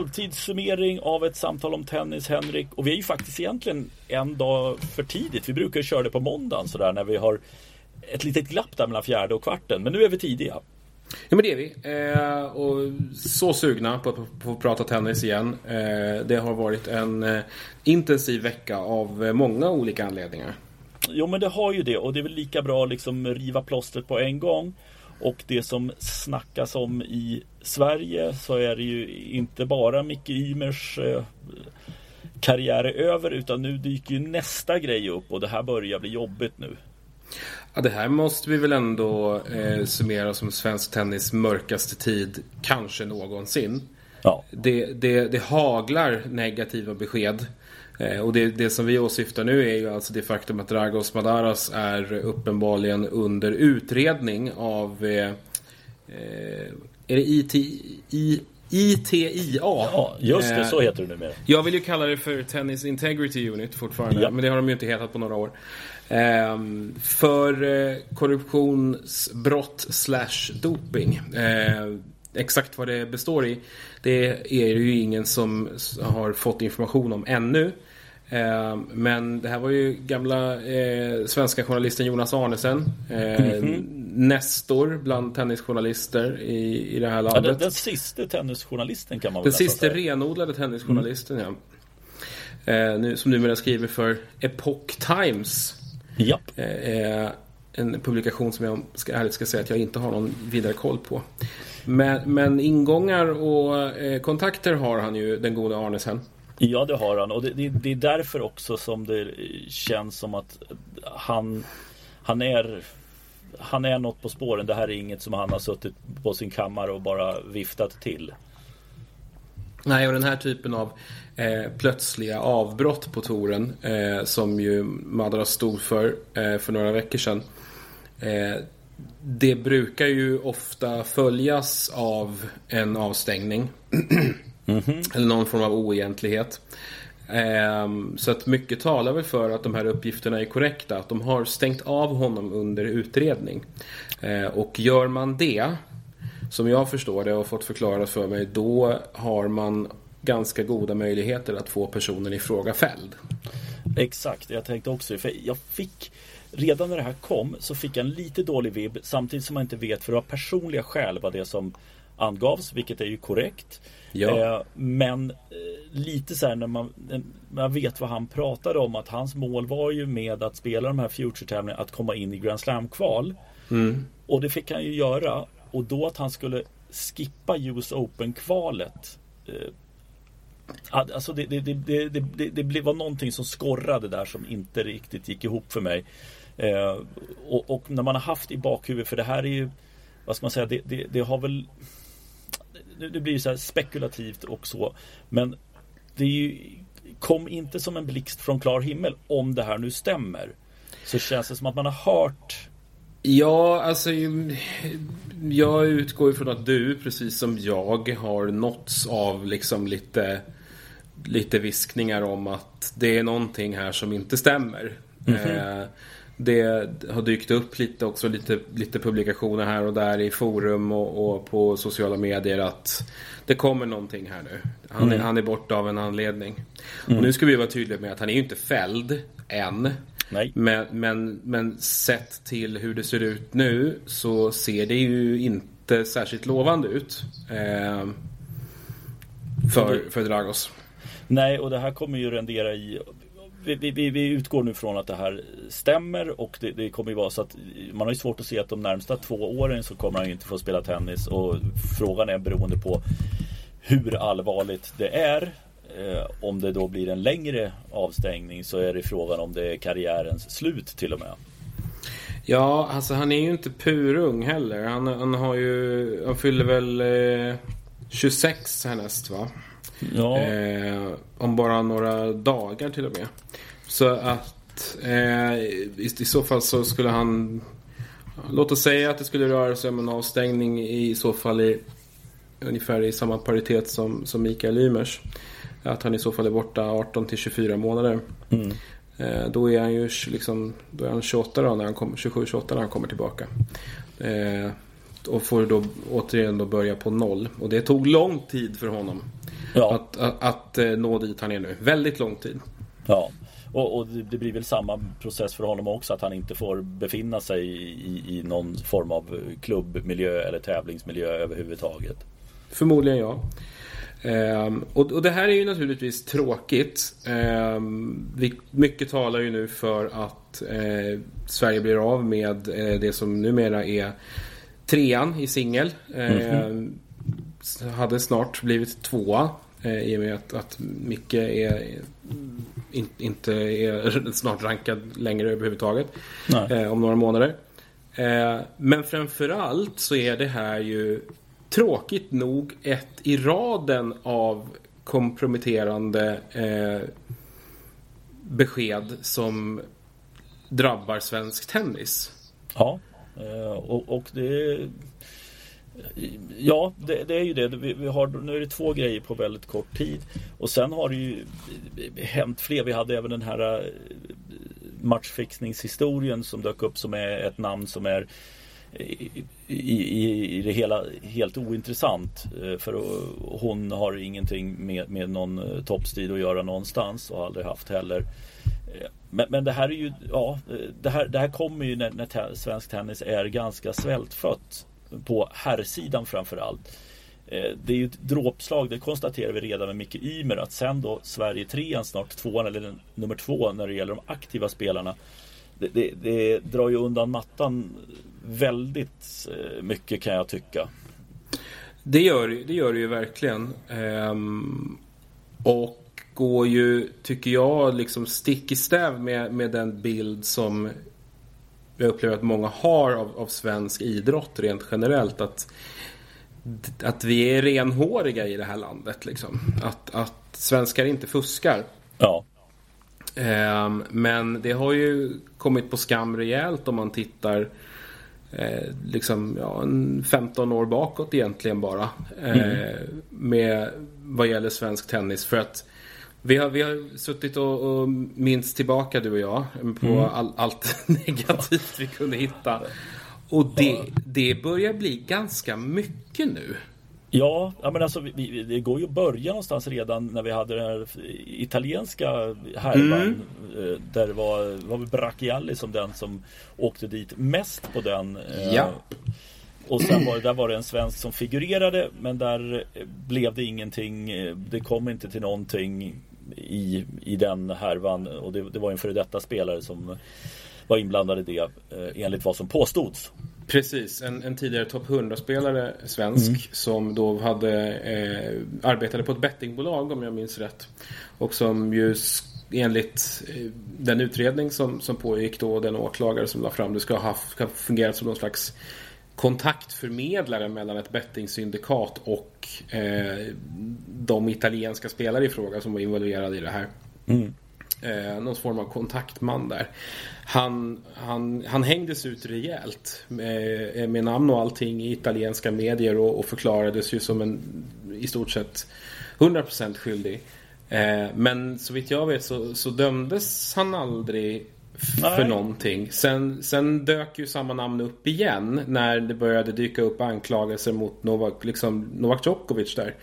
halvtidssummering av ett samtal om tennis Henrik. Och vi är ju faktiskt egentligen en dag för tidigt. Vi brukar köra det på måndagen sådär när vi har ett litet glapp där mellan fjärde och kvarten. Men nu är vi tidiga. Ja men det är vi. Eh, och så sugna på att få prata tennis igen. Eh, det har varit en eh, intensiv vecka av många olika anledningar. Jo men det har ju det och det är väl lika bra att liksom riva plåstret på en gång. Och det som snackas om i Sverige så är det ju inte bara Micke Ymers eh, karriär är över utan nu dyker ju nästa grej upp och det här börjar bli jobbigt nu. Ja, det här måste vi väl ändå eh, summera som svensk tennis mörkaste tid, kanske någonsin. Ja. Det, det, det haglar negativa besked. Eh, och det, det som vi åsyftar nu är ju alltså det faktum att Dragos Madaras är uppenbarligen under utredning av eh, eh är det IT, I, ITIA. Ja, just det. Så heter det numera. Jag vill ju kalla det för Tennis Integrity Unit fortfarande. Ja. Men det har de ju inte hetat på några år. Ehm, för eh, korruptionsbrott slash doping. Ehm, exakt vad det består i. Det är det ju ingen som har fått information om ännu. Ehm, men det här var ju gamla eh, svenska journalisten Jonas Arnesen. Eh, mm -hmm. Nestor bland tennisjournalister i, i det här landet. Ja, den, den sista tennisjournalisten kan man väl Den sista renodlade tennisjournalisten mm. ja. Eh, nu, som numera skriver för Epoch Times. Japp. Eh, en publikation som jag ska, ärligt ska säga att jag inte har någon vidare koll på. Men, men ingångar och eh, kontakter har han ju, den gode Arnesen. Ja, det har han. Och det, det, det, är därför också som det känns som att han, han är han är något på spåren. Det här är inget som han har suttit på sin kammare och bara viftat till. Nej, och den här typen av eh, plötsliga avbrott på touren eh, som ju Madara stod för eh, för några veckor sedan. Eh, det brukar ju ofta följas av en avstängning. Mm -hmm. Eller någon form av oegentlighet. Ehm, så att mycket talar väl för att de här uppgifterna är korrekta. Att de har stängt av honom under utredning. Eh, och gör man det, som jag förstår det och fått förklarat för mig, då har man ganska goda möjligheter att få personen i fråga fälld. Exakt, jag tänkte också för jag fick Redan när det här kom så fick jag en lite dålig vibb samtidigt som man inte vet för var personliga skäl var det som angavs, vilket är ju korrekt. Ja. Eh, men eh, lite så här när man, man vet vad han pratade om att hans mål var ju med att spela de här Future-tävlingarna att komma in i Grand Slam-kval. Mm. Och det fick han ju göra. Och då att han skulle skippa US Open-kvalet eh, Alltså det, det, det, det, var någonting som skorrade där som inte riktigt gick ihop för mig. Och, när man har haft i bakhuvudet, för det här är ju Vad ska man säga, det har väl Det blir ju så spekulativt och så Men Det ju, kom inte som en blixt från klar himmel om det här nu stämmer. Så känns det som att man har hört Ja, alltså jag utgår ifrån att du, precis som jag, har nåtts av liksom lite, lite viskningar om att det är någonting här som inte stämmer. Mm -hmm. eh, det har dykt upp lite också, lite, lite publikationer här och där i forum och, och på sociala medier att det kommer någonting här nu. Han, mm. är, han är borta av en anledning. Mm. Och nu ska vi vara tydliga med att han är ju inte fälld än. Nej. Men, men, men sett till hur det ser ut nu så ser det ju inte särskilt lovande ut. Eh, för, för Dragos. Nej, och det här kommer ju rendera i vi, vi, vi, utgår nu från att det här stämmer och det, det, kommer ju vara så att man har ju svårt att se att de närmsta två åren så kommer han inte få spela tennis och frågan är beroende på hur allvarligt det är. Eh, om det då blir en längre avstängning så är det frågan om det är karriärens slut till och med. Ja, alltså han är ju inte purung heller. Han, han har ju, han fyller väl eh, 26 härnäst va? Ja. Eh, om bara några dagar till och med. Så att eh, i, i, så fall så skulle han Låt oss säga att det skulle röra sig om en avstängning i så fall i ungefär i samma paritet som, som Mikael Ymers. Att han i så fall är borta 18 till 24 månader. Mm. Eh, då är han ju liksom, då är han 28 då när han 27-28 när han kommer tillbaka. Eh, och får då återigen då börja på noll. Och det tog lång tid för honom. Ja. Att, att, att, eh, nå dit han är nu. Väldigt lång tid. Ja. Och, och, det blir väl samma process för honom också att han inte får befinna sig i, i någon form av klubbmiljö eller tävlingsmiljö överhuvudtaget. Förmodligen ja. Um, och, och, det här är ju naturligtvis tråkigt. Um, vi, mycket talar ju nu för att uh, Sverige blir av med uh, det som numera är trean i singel. Mm -hmm. Hade snart blivit tvåa uh, i och med att, att Micke är, in, inte är snart rankad längre överhuvudtaget. om några månader. men framförallt så är det här ju tråkigt nog ett i raden av komprometterande eh, besked som drabbar svensk tennis. Ja, eh, och, och det Ja, det, det, är ju det. Vi, vi, har, nu är det två grejer på väldigt kort tid. Och sen har det ju hänt fler. Vi hade även den här eh, matchfixningshistorien som dök upp som är ett namn som är eh, i, i, i det hela helt ointressant. Eh, för hon har ingenting med, med någon toppstrid att göra någonstans och har aldrig haft heller. Men, men det här är ju, ja, det här, det här kommer ju när, när svensk tennis är ganska svältfött. På herrsidan framförallt. Eh, det är ju ett dråpslag, det konstaterar vi redan med Micke Ymer att sen då Sverige trean, snart tvåan eller nummer två när det gäller de aktiva spelarna. Det, det, det drar ju undan mattan väldigt eh, mycket kan jag tycka. Det gör det gör det ju verkligen. Ehm, och går ju, tycker jag, liksom stick i stäv med, med den bild som jag upplever att många har av, av svensk idrott rent generellt. Att, att vi är renhåriga i det här landet. Liksom. Att, att svenskar inte fuskar. Ja. Ehm, men det har ju kommit på skam rejält om man tittar eh, liksom, ja, 15 år bakåt egentligen bara. Eh, mm. Med vad gäller svensk tennis. För att vi har, vi har suttit och, och minst tillbaka du och jag på mm. all, allt negativt vi kunde hitta. Och det, det börjar bli ganska mycket nu. Ja, men alltså vi, det går ju att börja någonstans redan när vi hade den här italienska härvan. Mm. Eh, där det var, var Bracchiali som den som åkte dit mest på den. Eh, ja. Och sen var det, där var det en svensk som figurerade men där blev det ingenting. Det kom inte till någonting i, i den härvan. Och det, det var en före detta spelare som var inblandad i det eh, enligt vad som påstods. Precis, en, en tidigare topp 100-spelare, svensk, mm. som då hade eh, arbetade på ett bettingbolag om jag minns rätt. Och som ju enligt eh, den utredning som, som pågick då, den åklagare som la fram det, ska ha, ska ha fungerat som någon slags kontaktförmedlare mellan ett bettingsyndikat och eh, de italienska spelare i fråga som var involverade i det här. Mm. Eh, någon form av kontaktman där. Han, han, han hängdes ut rejält med, med namn och allting i italienska medier och, och förklarades ju som en i stort sett 100% skyldig. Eh, men så vitt jag vet så, så dömdes han aldrig för Nej. någonting. Sen, sen dök ju samma namn upp igen när det började dyka upp anklagelser mot Novak, liksom Novak Djokovic där.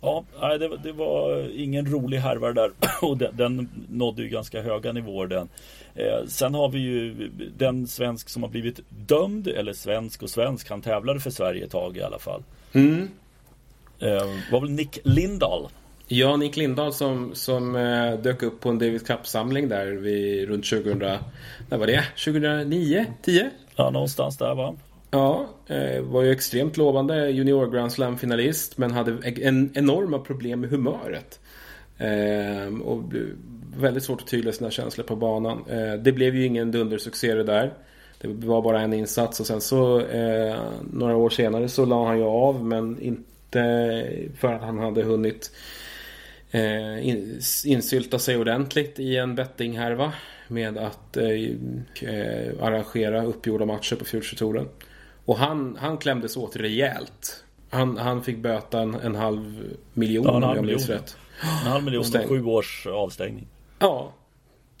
Ja, det, det var ingen rolig härva där och den, den nådde ju ganska höga nivåer den. Eh, sen har vi ju den svensk som har blivit dömd, eller svensk och svensk, han tävlade för Sverige ett tag i alla fall. Mm. Eh, var väl Nick Lindahl. Ja, Nick Lindahl som, som eh, dök upp på en David Cup-samling där vid, runt 2000, när var det? 2009? 10? Ja, någonstans där va? Ja, eh, var ju extremt lovande junior Grand Slam-finalist men hade en, enorma problem med humöret. Eh, och väldigt svårt att tygla sina känslor på banan. Eh, det blev ju ingen dundersuccé det där. Det var bara en insats och sen så eh, några år senare så la han ju av men inte för att han hade hunnit eh, in, insylta sig ordentligt i en bettinghärva med att eh, eh arrangera uppgjorda matcher på Future-touren. Och han, han klämdes åt rejält. Han, han fick böta en, en halv miljon ja, en halv om jag minns rätt. En halv miljon och sju års avstängning. Ja.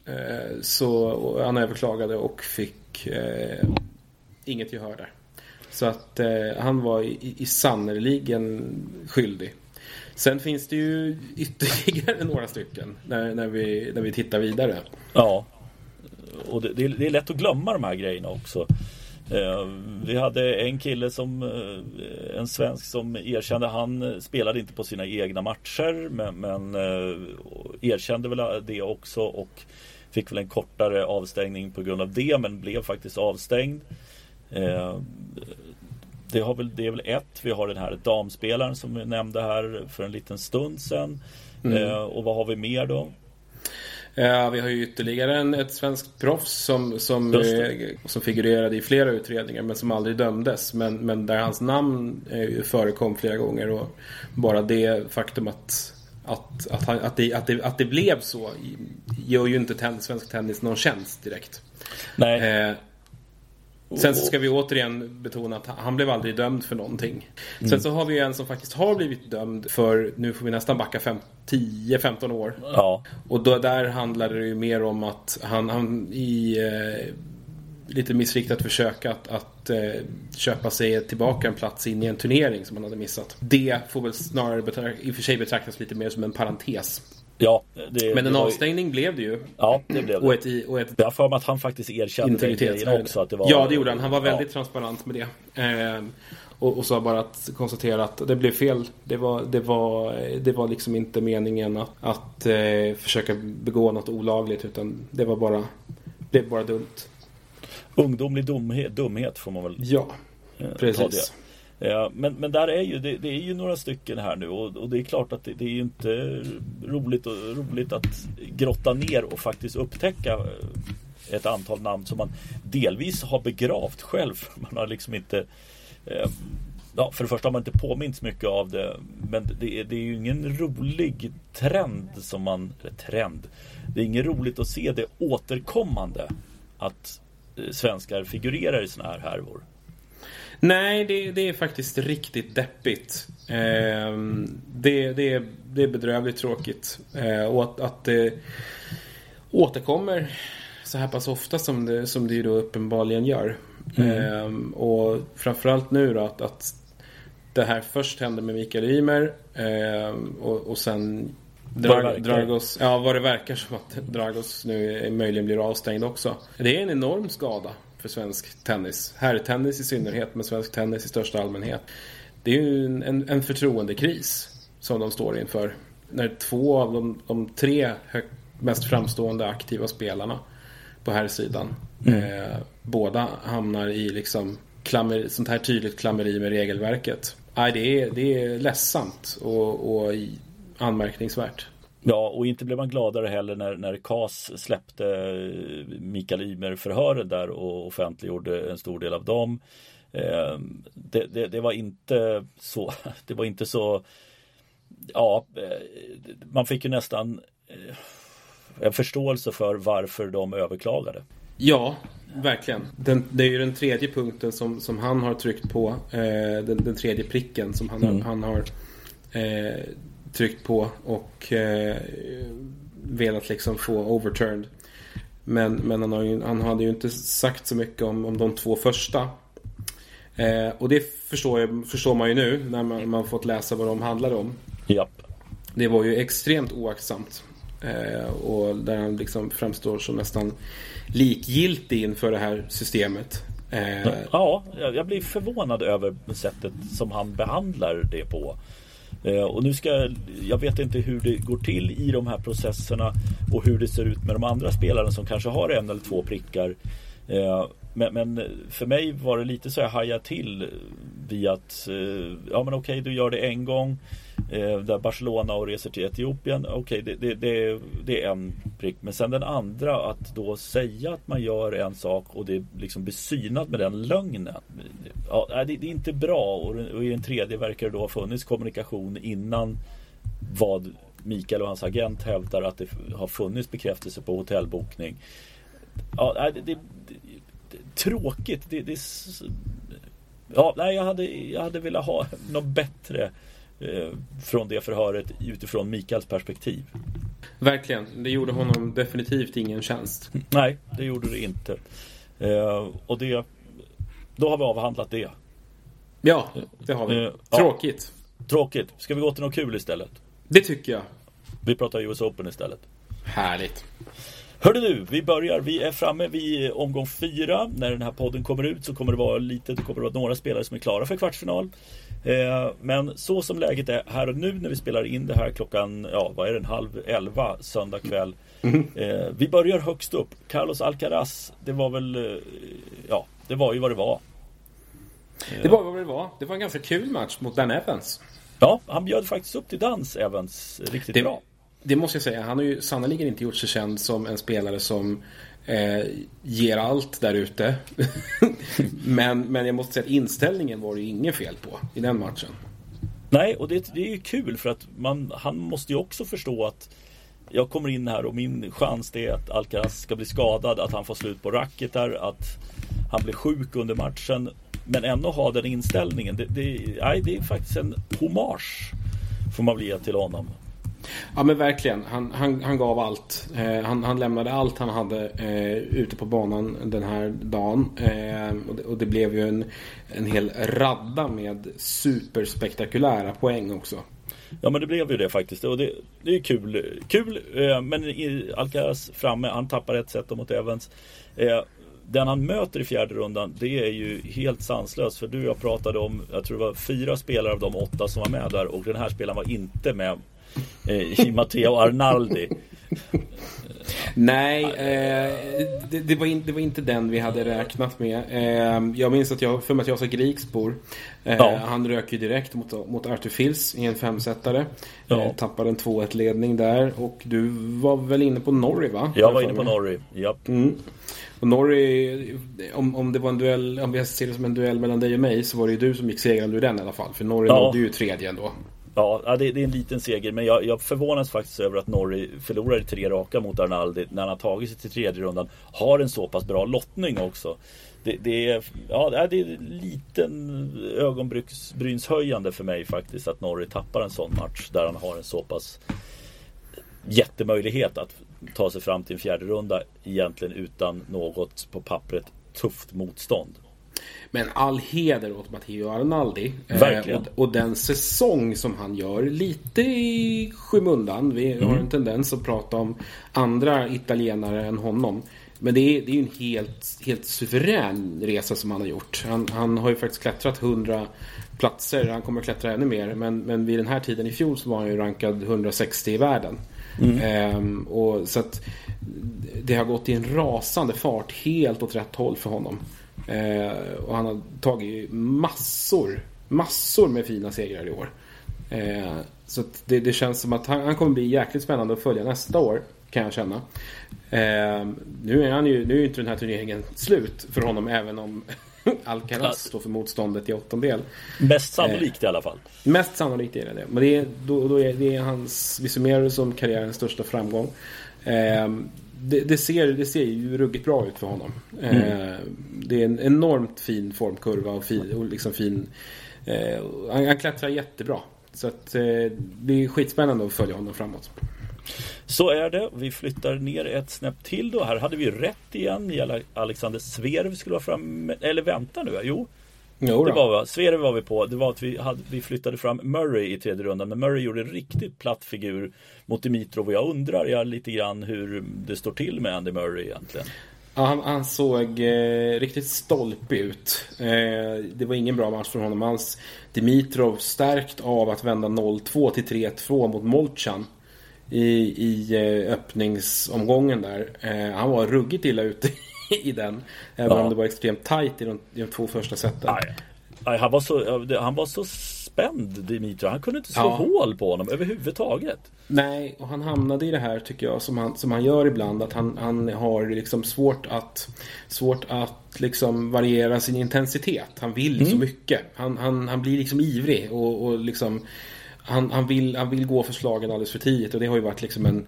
Eh, så han överklagade och fick eh, inget gehör där. Så att eh, han var i, i sannerligen skyldig. Sen finns det ju ytterligare några stycken när, när, vi, när vi tittar vidare. Ja, och det, det, är, det är lätt att glömma de här grejerna också. Eh, vi hade en kille som eh, En svensk som erkände Han eh, spelade inte på sina egna matcher Men, men erkände väl det också och Fick väl en kortare avstängning på grund av det men blev faktiskt avstängd det, har väl, det är väl ett. Vi har den här damspelaren som vi nämnde här för en liten stund sedan. Mm. och vad har vi mer då? Ja, vi har ju ytterligare en, ett svenskt proffs som, som, eh, som figurerade i flera utredningar men som aldrig dömdes. Men, men där hans namn eh, förekom flera gånger och bara det faktum att att, att, att, det, att, det, att det blev så gör ju inte ten, svensk tennis någon tjänst direkt. Nej. Eh, Sen så ska vi återigen betona att han blev aldrig dömd för någonting. Mm. Sen så har vi en som faktiskt har blivit dömd för, nu får vi nästan backa 10-15 år. Ja. Och då, där handlade det ju mer om att han, han i eh, lite missriktat försök att, att eh, köpa sig tillbaka en plats in i en turnering som han hade missat. Det får väl snarare i och för sig betraktas lite mer som en parentes. Ja, det, Men en det avstängning ju... blev det ju. Ja, det blev det. Och ett, och ett... Jag har för mig att han faktiskt erkände grejen också. Att det var... Ja, det gjorde han. Han var väldigt ja. transparent med det. Eh, och, och sa bara att konstatera att det blev fel. Det var, det var, det var liksom inte meningen att, att eh, försöka begå något olagligt utan det var bara, det blev bara dumt. Ungdomlig dumhet, dumhet får man väl Ja, eh, precis. Eh, men, men där är ju, det, det, är ju några stycken här nu och, och det är klart att det, det, är ju inte roligt, och, roligt att grotta ner och faktiskt upptäcka eh, ett antal namn som man delvis har begravt själv. Man har liksom inte eh, Ja, för det första har man inte påminns mycket av det Men det är, det är ju ingen rolig trend som man... Eller trend Det är inget roligt att se det återkommande Att eh, svenskar figurerar i såna här härvor Nej, det, det är faktiskt riktigt deppigt. Eh, det, det, det är bedrövligt tråkigt. Eh, och att, att det återkommer så här pass ofta som det, som det ju då uppenbarligen gör. Mm. Eh, och framförallt nu då att, att det här först hände med Mikael Ymer ehm, och, och sen Drag, Dragos, ja vad det verkar som att Dragos nu möjligen blir avstängd också. Det är en enorm skada för svensk tennis. Herrtennis i synnerhet, men svensk tennis i största allmänhet. Det är ju en, en, en förtroendekris som de står inför. När två av de, de tre mest framstående aktiva spelarna på här sidan mm. eh, båda hamnar i liksom klammer, sånt här tydligt klammeri med regelverket. Nej, det, är, det är ledsamt och, och anmärkningsvärt. Ja, och inte blev man gladare heller när, när KAS släppte Mikael Ymer-förhöret där och offentliggjorde en stor del av dem. Eh, det, det, det, var inte så, det var inte så, ja, eh, man fick ju nästan eh, en förståelse för varför de överklagade. Ja, verkligen. Den, det är ju den tredje punkten som, som han har tryckt på. Eh, den, den, tredje pricken som han, mm. han har eh, tryckt på och eh, velat liksom få overturned. Men, men han, har ju, han hade ju inte sagt så mycket om, om de två första. Eh, och det förstår, jag, förstår man ju nu när man, man fått läsa vad de handlar om. Japp. Det var ju extremt oaktsamt. Eh, och där han liksom framstår som nästan likgiltig inför det här systemet. Eh, ja, jag blir förvånad över sättet som han behandlar det på. Eh, och nu ska jag vet inte hur det går till i de här processerna och hur det ser ut med de andra spelarna som kanske har en eller två prickar. Eh, men, men för mig var det lite så jag hajade till via att eh, ja men okej du gör det en gång eh, där Barcelona och reser till Etiopien. Okej, okay, det, det, det, det, är en prick. Men sen den andra att då säga att man gör en sak och det liksom blir synat med den lögnen. Ja, det, det är inte bra och, i den tredje verkar det då ha funnits kommunikation innan vad Mikael och hans agent hävdar att det har funnits bekräftelse på hotellbokning. Ja, det, det, tråkigt. Det, det, ja, nej, jag hade, jag hade velat ha något bättre Eh, från det förhöret utifrån Mikaels perspektiv. Verkligen. Det gjorde honom definitivt ingen tjänst. Nej, det gjorde det inte. Eh, och det, då har vi avhandlat det. Ja, det har vi. Eh, Tråkigt. Tråkigt. Ska vi gå till något kul istället? Det tycker jag. Vi pratar US Open istället. Härligt. Hörde du, vi börjar. Vi är framme vid omgång fyra. När den här podden kommer ut så kommer det vara lite, det kommer att vara några spelare som är klara för kvartsfinal. Eh, men så som läget är här och nu när vi spelar in det här klockan, ja vad är det, halv elva söndag kväll. Mm. Vi börjar högst upp. Carlos Alcaraz, det var väl, eh, ja, det var ju vad det var. Det var vad det var. Det var en ganska kul match mot Dan Evans. Ja, han bjöd faktiskt upp till dans, Evans, riktigt det, bra. Det måste jag säga. Han har ju sannerligen inte gjort sig känd som en spelare som eh, ger allt där ute. men, men jag måste säga att inställningen var det ju inget fel på i den matchen. Nej, och det, det är ju kul för att man, han måste ju också förstå att jag kommer in här och min chans är att Alcaraz ska bli skadad, att han får slut på racketar, att han blir sjuk under matchen. Men ändå ha den inställningen. Det, det, nej, det är faktiskt en hommage får man väl ge till honom. Ja men verkligen. Han, han, han gav allt. Eh, han, han lämnade allt han hade eh, ute på banan den här dagen. Eh, och, det, och, det, blev ju en, en hel radda med superspektakulära poäng också. Ja men det blev ju det faktiskt. Och det, det är kul. Kul eh, men Alcaraz framme. Han tappar ett set mot Evans. Eh, den han möter i fjärde rundan det är ju helt sanslöst. För du och jag pratade om, jag tror det var fyra spelare av de åtta som var med där och den här spelaren var inte med i Matteo Arnaldi. Nej, eh, det, det, var in, det var inte den vi hade räknat med. Eh, jag minns att jag, för mig att jag sa Griksbor. Eh, ja. Han rök ju direkt mot, mot Arthur Fils i en femsetare. Ja. Eh, tappade en 2-1 ledning där. Och du var väl inne på Norrie va? Jag var inne på Norrie, ja. Mm. Och Norrie, om, om det var en duell, om vi ser det som en duell mellan dig och mig så var det ju du som gick segrande ur den i alla fall. För Norrie ja. nådde ju tredje ändå. Ja, det, det, är en liten seger men jag, jag förvånas faktiskt över att Norrie förlorade tre raka mot Arnaldi när han har tagit sig till tredje rundan. Har en så pass bra lottning också. Det, det är, ja, det är en liten ögonbrynshöjande för mig faktiskt att Norrie tappar en sån match där han har en så pass jättemöjlighet att ta sig fram till en fjärde runda egentligen utan något på pappret tufft motstånd. Men all heder åt Matteo Arnaldi. Eh, och, och, den säsong som han gör. Lite i skymundan. Vi mm. har en tendens att prata om andra italienare än honom. Men det är, det är en helt, helt suverän resa som han har gjort. Han, han har ju faktiskt klättrat 100 platser. Han kommer att klättra ännu mer. Men, men vid den här tiden i fjol så var han ju rankad 160 i världen. Mm. Ehm, och så att det har gått i en rasande fart helt åt rätt håll för honom. Eh, och han har tagit massor, massor med fina segrar i år. Eh, så det, det, känns som att han, han, kommer bli jäkligt spännande att följa nästa år. Kan jag känna. Eh, nu är han ju, nu är inte den här turneringen slut för honom även om Alcaraz står för motståndet i åttondel. Mest sannolikt i alla fall. Mest sannolikt är det det. Men det är, då, då är, det är hans, vi summerar det som karriärens största framgång. Eh, det, det, ser, det ser ju ruggigt bra ut för honom. Mm. Eh, det är en enormt fin formkurva och, fin, och liksom fin... Eh, han, han klättrar jättebra. Så att, eh, det är skitspännande att följa honom framåt. Så är det. Vi flyttar ner ett snäpp till då. Här hade vi rätt igen. Alexander Zverev skulle vara framme. Eller vänta nu. Jo, Jo det var vi. Sverige var vi på. Det var att vi, hade, vi flyttade fram Murray i tredje rundan. Men Murray gjorde en riktigt platt figur mot Dimitrov. Och jag undrar jag lite grann hur det står till med Andy Murray egentligen. Ja, han, han såg eh, riktigt stolpig ut. Eh, det var ingen bra match för honom alls. Dimitrov stärkt av att vända 0-2 till 3-2 mot Molchan i, i eh, öppningsomgången där. Eh, han var ruggigt illa ute i den. Även ja. om det var extremt tight i de, i de två första seten. Han, var så, han var så spänd Dimitri. Han kunde inte slå ja. hål på honom överhuvudtaget. Nej, och han hamnade i det här tycker jag som han, som han gör ibland. Att han, han har liksom svårt att, svårt att liksom variera sin intensitet. Han vill mm. så mycket. Han, han, han blir liksom ivrig och, och liksom han, han, vill, han vill gå för slagen alldeles för tidigt och det har ju varit liksom en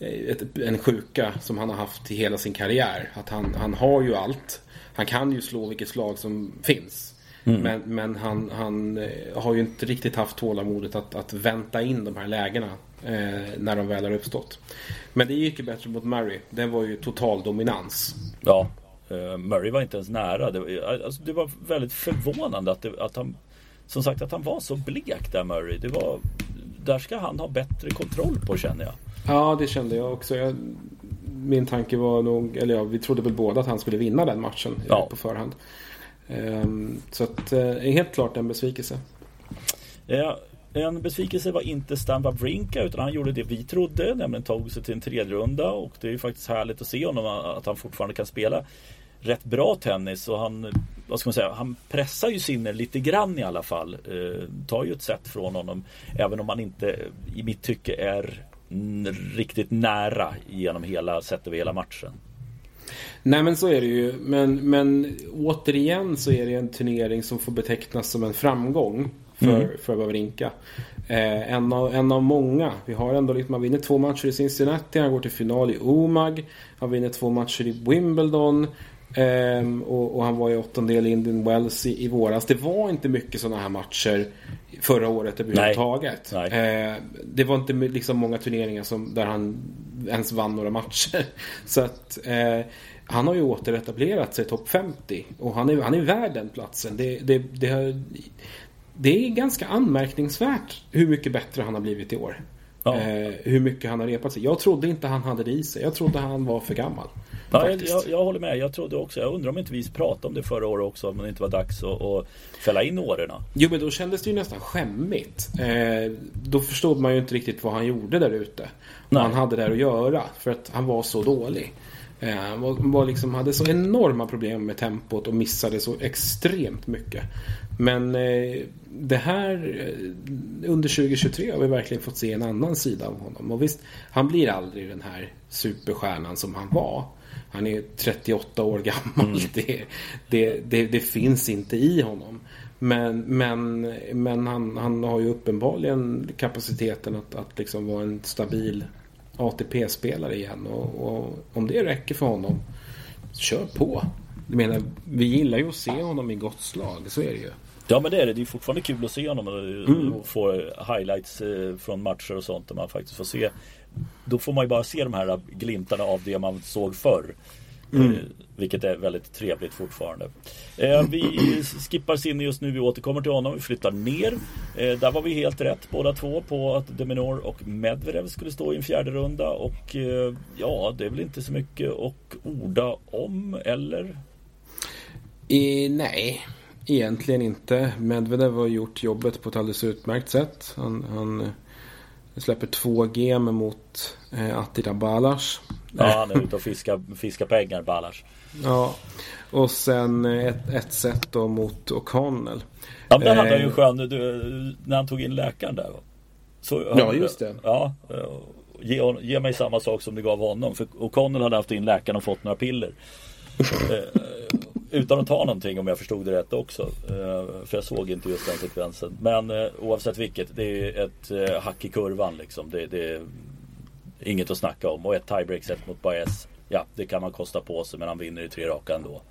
ett, en sjuka som han har haft i hela sin karriär. Att han, han har ju allt. Han kan ju slå vilket slag som finns. Mm. Men, men han, han eh, har ju inte riktigt haft tålamodet att, att vänta in de här lägena eh, när de väl har uppstått. Men det gick ju bättre mot Murray. Det var ju total dominans. Ja, uh, Murray var inte ens nära. Det, alltså, det var väldigt förvånande att, det, att han som sagt att han var så blek där Murray. Det var, där ska han ha bättre kontroll på känner jag. Ja, det kände jag också. Jag, min tanke var nog, eller ja, vi trodde väl båda att han skulle vinna den matchen ja. på förhand. Um, så att, uh, helt klart en besvikelse. Ja, en besvikelse var inte Stan Wawrinka utan han gjorde det vi trodde, nämligen tog sig till en tredje runda och det är ju faktiskt härligt att se honom att han fortfarande kan spela rätt bra tennis och han, vad ska man säga, han pressar ju Sinner lite grann i alla fall. Eh, tar ju ett set från honom även om han inte i mitt tycke är riktigt nära genom hela, sett över hela matchen. Nej men så är det ju. Men, men återigen så är det en turnering som får betecknas som en framgång för, mm. för Wawrinka. Eh, en, av, en av många. Vi har ändå liksom, man vinner två matcher i Cincinnati, han går till final i Omag. Han vinner två matcher i Wimbledon. Um, och, och, han var i åttondel i Indian Wells i, i, våras. Det var inte mycket sådana här matcher förra året överhuvudtaget. Nej. Nej. Uh, det var inte liksom många turneringar som, där han ens vann några matcher. Så att uh, han har ju återetablerat sig topp 50 och han är, han är värd den platsen. Det, det, det, har, det är ganska anmärkningsvärt hur mycket bättre han har blivit i år. Ja. Uh, hur mycket han har repat sig. Jag trodde inte han hade det i sig. Jag trodde han var för gammal. Ja, jag, jag, håller med. Jag trodde också. Jag undrar om inte vi pratade om det förra året också. Om det inte var dags att, att fälla in åren. Jo, men då kändes det ju nästan skämmigt. Eh, då förstod man ju inte riktigt vad han gjorde där ute. Vad han hade där att göra. För att han var så dålig. Eh, han var, var liksom, hade så enorma problem med tempot och missade så extremt mycket. Men eh, det här eh, under 2023 har vi verkligen fått se en annan sida av honom. Och visst, han blir aldrig den här superstjärnan som han var. Han är 38 år gammal. Mm. Det, det, det, det, finns inte i honom. Men, men, men han, han har ju uppenbarligen kapaciteten att, att liksom vara en stabil ATP-spelare igen. Och, och, om det räcker för honom, kör på. Jag menar, vi gillar ju att se honom i gott slag, så är det ju. Ja men det är det. Det är fortfarande kul att se honom och, mm. få highlights eh, från matcher och sånt. Där man faktiskt får se då får man ju bara se de här glimtarna av det man såg förr. Mm. Eh, vilket är väldigt trevligt fortfarande. Eh, vi skippar Sinne just nu, vi återkommer till honom, vi flyttar ner. Eh, där var vi helt rätt båda två på att Deminor och Medvedev skulle stå i en fjärde runda och eh, ja, det är väl inte så mycket att orda om, eller? I, nej, egentligen inte. Medvedev har gjort jobbet på ett alldeles utmärkt sätt. Han, han släpper två game mot eh, Attila Balas. Ja, han är ute och fiskar, fiskar pengar, Balas. Ja, och sen ett, ett set då mot O'Connell. Ja, men hade han ju eh, skön, du, när han tog in läkaren där. Så, ja, just det. Ja, ge, ge mig samma sak som du gav honom. För O'Connell hade haft in läkaren och fått några piller. Utan att ta någonting om jag förstod det rätt också. Eh, för jag såg inte just den sekvensen. Men eh, oavsett vilket, det är ett eh, hack i kurvan liksom. Det, det är inget att snacka om. Och ett tiebreak-set mot Baez. Ja, det kan man kosta på sig men han vinner i tre raka ändå.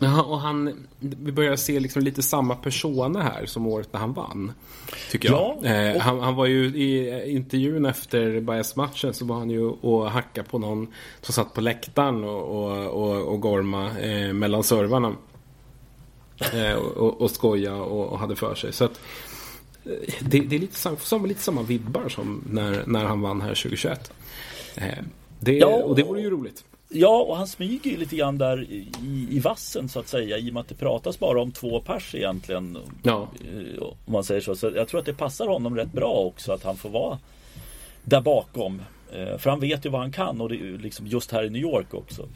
Ja, och han, vi börjar se liksom lite samma persona här som året när han vann. Tycker jag. Ja, eh, han, han, var ju i intervjun efter Baez-matchen så var han ju och hacka på någon som satt på läktaren och, och, och, och gorma eh, mellan servarna. Eh, och, och skoja och, och, hade för sig. Så att, eh, det, det, är lite samma, lite samma vibbar som när, när han vann här 2021. Eh, det, ja, och det vore ju roligt. Ja, och han smyger ju lite grann där i, i vassen så att säga i och med att det pratas bara om två pers egentligen. Ja. Eh, om man säger så. Så jag tror att det passar honom rätt bra också att han får vara där bakom. Eh, för han vet ju vad han kan och det är liksom just här i New York också.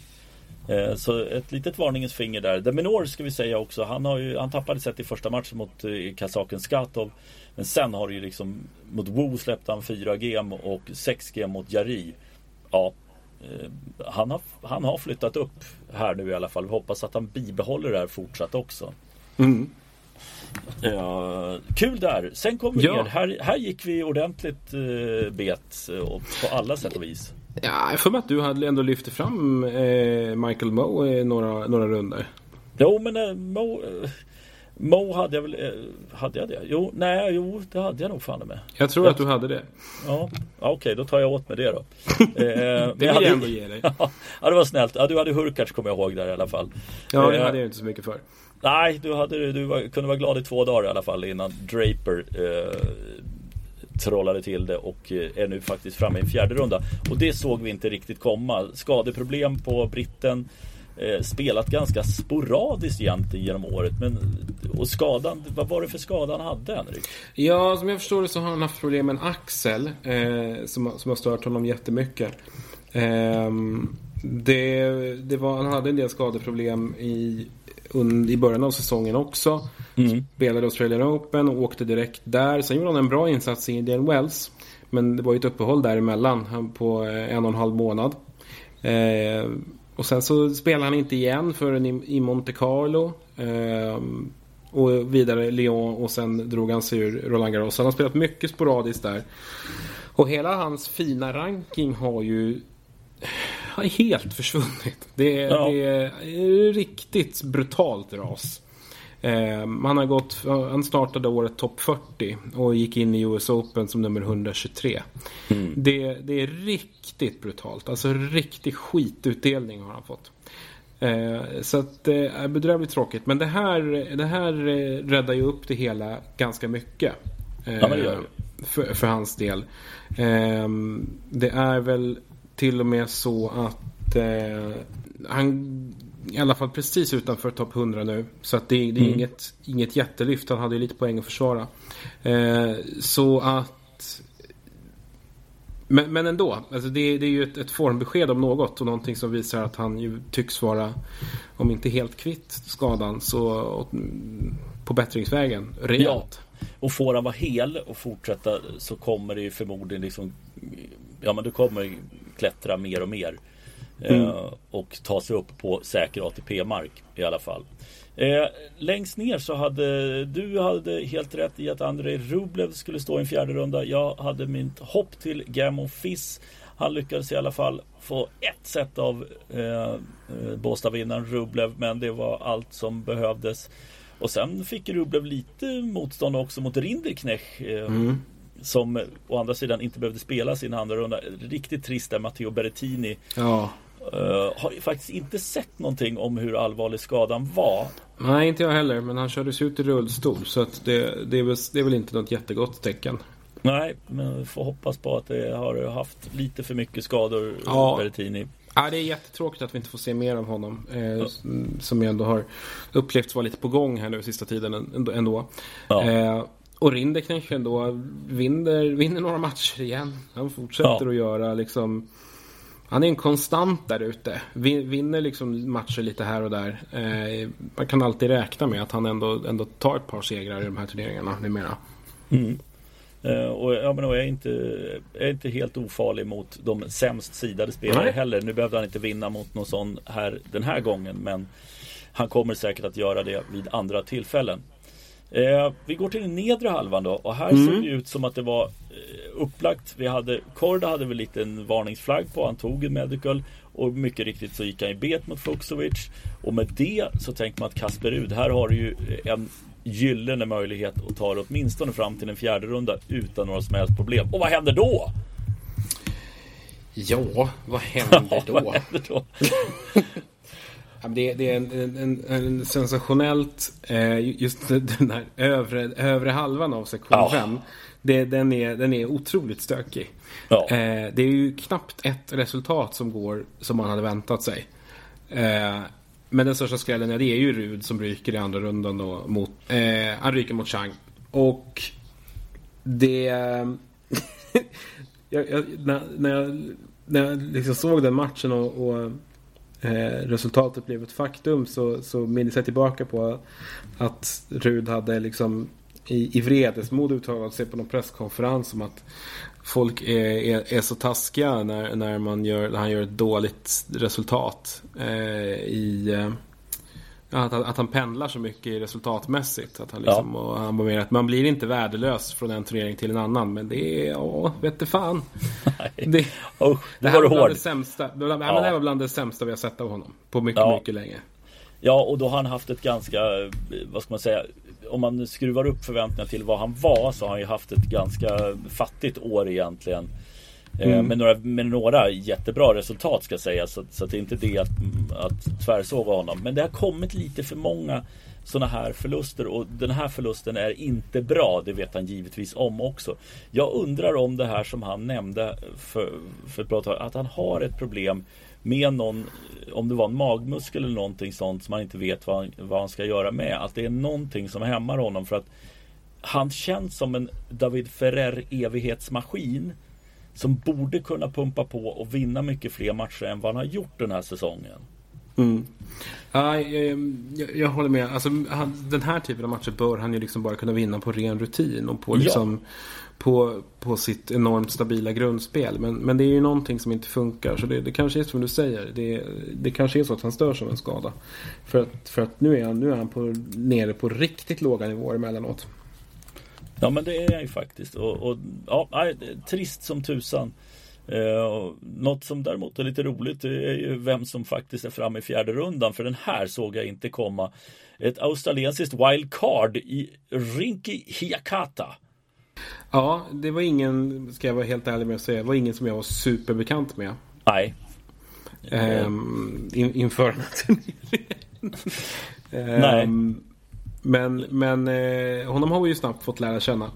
Eh, så ett litet varningens finger där. Deminor ska vi säga också. Han, har ju, han tappade sett i första matchen mot kazaken Skatov. Men sen har det ju liksom mot Wu släppte han 4 gem och 6 gem mot Jari. Ja, han har, han har flyttat upp här nu i alla fall. Vi hoppas att han bibehåller det här fortsatt också. Mm. Ja, kul där. Sen kom vi ja. ner. Här, här gick vi ordentligt eh, bet eh, på alla sätt och vis. Ja, jag får med att du hade ändå lyft fram eh, Michael Moe i några, några runder. Jo, men eh, Moe... Eh, Mo hade jag väl, eh, hade jag det? Jo, nej, jo, det hade jag nog fan med. Jag tror att du hade det. Ja, okej, okay, då tar jag åt mig det då. det vill jag ändå ge dig. ja, det var snällt. Ja, du hade Hurkacz kommer jag ihåg där i alla fall. Ja, det hade jag inte så mycket för. Nej, du, hade, du var, kunde vara glad i två dagar i alla fall innan Draper eh, trollade till det och eh, är nu faktiskt framme i en fjärde runda. Och det såg vi inte riktigt komma. Skadeproblem på britten. Eh, spelat ganska sporadiskt egentligen genom året. Men, och skadan, vad var det för skada han hade Henrik? Ja, som jag förstår det så har han haft problem med en axel eh, som, som har stört honom jättemycket. Eh, det, det var, han hade en del skadeproblem i i början av säsongen också. Mm. Spelade Australian Open och åkte direkt där. Sen gjorde han en bra insats i Indian Wells. Men det var ju ett uppehåll däremellan på en och en halv månad. Eh, och sen så spelade han inte igen förrän i, Monte Carlo. Eh, och vidare Lyon och sen drog han sig ur Roland Garros. Han har spelat mycket sporadiskt där. Och hela hans fina ranking har ju har helt försvunnit. Det ja. det är riktigt brutalt ras. Eh, han, har gått, han startade året topp 40 och gick in i US Open som nummer 123. Mm. Det, det, är riktigt brutalt. Alltså riktig skitutdelning har han fått. Eh, så att det är bedrövligt tråkigt. Men det här, det här eh, räddar ju upp det hela ganska mycket. Ja, det det. För, för hans del. Eh, det är väl till och med så att eh, han i alla fall precis utanför topp 100 nu. Så att det, det är mm. inget, inget jättelyft. Han hade ju lite poäng att försvara. Eh, så att... Men, men ändå. Alltså det, det är ju ett, ett, formbesked om något. Och någonting som visar att han ju tycks vara, om inte helt kvitt skadan, så på bättringsvägen. Rejält. Ja. Och får han vara hel och fortsätta så kommer det ju förmodligen liksom Ja men du kommer klättra mer och mer. Mm. Eh, och ta sig upp på säker ATP-mark i alla fall. Eh, längst ner så hade du hade helt rätt i att Andrei Rublev skulle stå i en fjärde runda. Jag hade mitt hopp till Gamon Fiss. Han lyckades i alla fall få ett set av eh, eh Båstadvinnaren Rublev men det var allt som behövdes. Och sen fick Rublev lite motstånd också mot Rinderknech. Eh, mm. Som å andra sidan inte behövde spela sin andra runda. Riktigt trist där Matteo Berrettini. Ja. Uh, har faktiskt inte sett någonting om hur allvarlig skadan var. Nej, inte jag heller. Men han kördes ut i rullstol. Så att det, det, är väl, det är väl inte något jättegott tecken. Nej, men vi får hoppas på att det har haft lite för mycket skador, ja. Berrettini. Ja, det är jättetråkigt att vi inte får se mer av honom. Eh, ja. Som jag ändå har upplevt vara lite på gång här nu sista tiden ändå. Ja. Eh, och Rinder kanske ändå vinner, vinner några matcher igen. Han fortsätter ja. att göra liksom han är en konstant där ute. Vinner liksom matcher lite här och där. Eh, man kan alltid räkna med att han ändå, ändå tar ett par segrar i de här turneringarna numera. Mm. Uh, och ja, men jag är inte, är inte helt ofarlig mot de sämst sidade spelare Nej. heller. Nu behövde han inte vinna mot någon sån här den här gången. Men han kommer säkert att göra det vid andra tillfällen. Eh, vi går till den nedre halvan då och här mm. såg det ut som att det var eh, upplagt. Vi hade, Korda hade väl lite en varningsflagg på, han tog en medical och mycket riktigt så gick han i bet mot Fuxovic. Och med det så tänker man att Kasper Rud, här har du ju en gyllene möjlighet att ta det åtminstone fram till en fjärde runda utan några som helst problem. Och vad händer då? Ja, vad händer då? vad händer då? Det, det är en, en, en sensationellt, eh, just den här övre, övre halvan av sektion 5. Ja. den, är, den är otroligt stökig. Ja. Eh, det är ju knappt ett resultat som går som man hade väntat sig. Eh, men den största skrällen, ja, det är ju Rud som ryker i andra rundan då mot, han ryker mot Chang. Och det... jag, jag, när, när, jag, när jag liksom såg den matchen och, och eh, resultatet blev ett faktum så, så minns jag tillbaka på att Rud hade liksom i, i vredesmod uttalat sig på någon presskonferens om att folk är, är, är så taskiga när, när, man gör, när han gör ett dåligt resultat. Eh, i eh, att, att, han pendlar så mycket resultatmässigt. Att han liksom, ja. och han var att man blir inte värdelös från en turnering till en annan. Men det är, ja, vet fan. Det, oh, det, här var bland det sämsta, bland, ja. det var bland det sämsta vi har sett av honom. På mycket, ja. mycket länge. Ja, och då har han haft ett ganska, vad ska man säga, om man skruvar upp förväntningarna till vad han var så har han ju haft ett ganska fattigt år egentligen. Eh, mm. Med, några, med några jättebra resultat ska sägas. Så, så det är inte det att, att tvärsåga honom. Men det har kommit lite för många sådana här förluster och den här förlusten är inte bra. Det vet han givetvis om också. Jag undrar om det här som han nämnde för, för ett bra tag. Att han har ett problem med någon, om det var en magmuskel eller någonting sånt som man inte vet vad han, vad han ska göra med. Att det är någonting som hämmar honom för att han känns som en David Ferrer evighetsmaskin som borde kunna pumpa på och vinna mycket fler matcher än vad han har gjort den här säsongen. Mm. Ja, jag, jag, jag, håller med. Alltså, han, den här typen av matcher bör han ju liksom bara kunna vinna på ren rutin och på, liksom, ja. på, på sitt enormt stabila grundspel. Men, men det är ju någonting som inte funkar. Så det, det kanske är som du säger. Det, det kanske är så att han störs av en skada. För att, för att nu är han, nu är han på, nere på riktigt låga nivåer emellanåt. Ja men det är jag ju faktiskt. Och, och ja, trist som tusan. Eh, något som däremot är lite roligt är ju vem som faktiskt är framme i fjärde rundan. För den här såg jag inte komma. Ett australiensiskt wildcard i Rinki Hiakata. Ja, det var ingen, ska jag vara helt ärlig med att säga, det var ingen som jag var superbekant med. Nej. Um, in, inför den här turneringen. Nej. Men, men eh, honom har vi ju snabbt fått lära känna.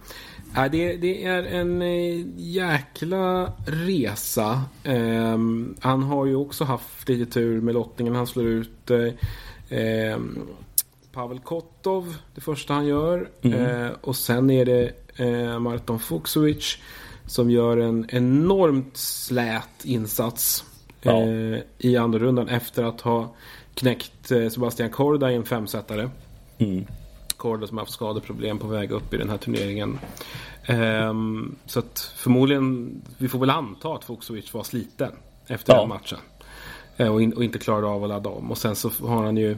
Äh, det, det är en eh, jäkla resa. Eh, han har ju också haft lite tur med lottningen. Han slår ut eh, ehm, Pavel Kotov, det första han gör. Mm. Eh, och sen är det eh, Marton Fuksovic som gör en enormt slät insats ja. I andra rundan efter att ha knäckt Sebastian Korda i en femsetare. Mm. Korda som har haft skadeproblem på väg upp i den här turneringen. Um, så att förmodligen, vi får väl anta att Vuksovic var sliten efter ja. den matchen. Uh, och, in, och, inte klarade av att ladda om. Och sen så har han ju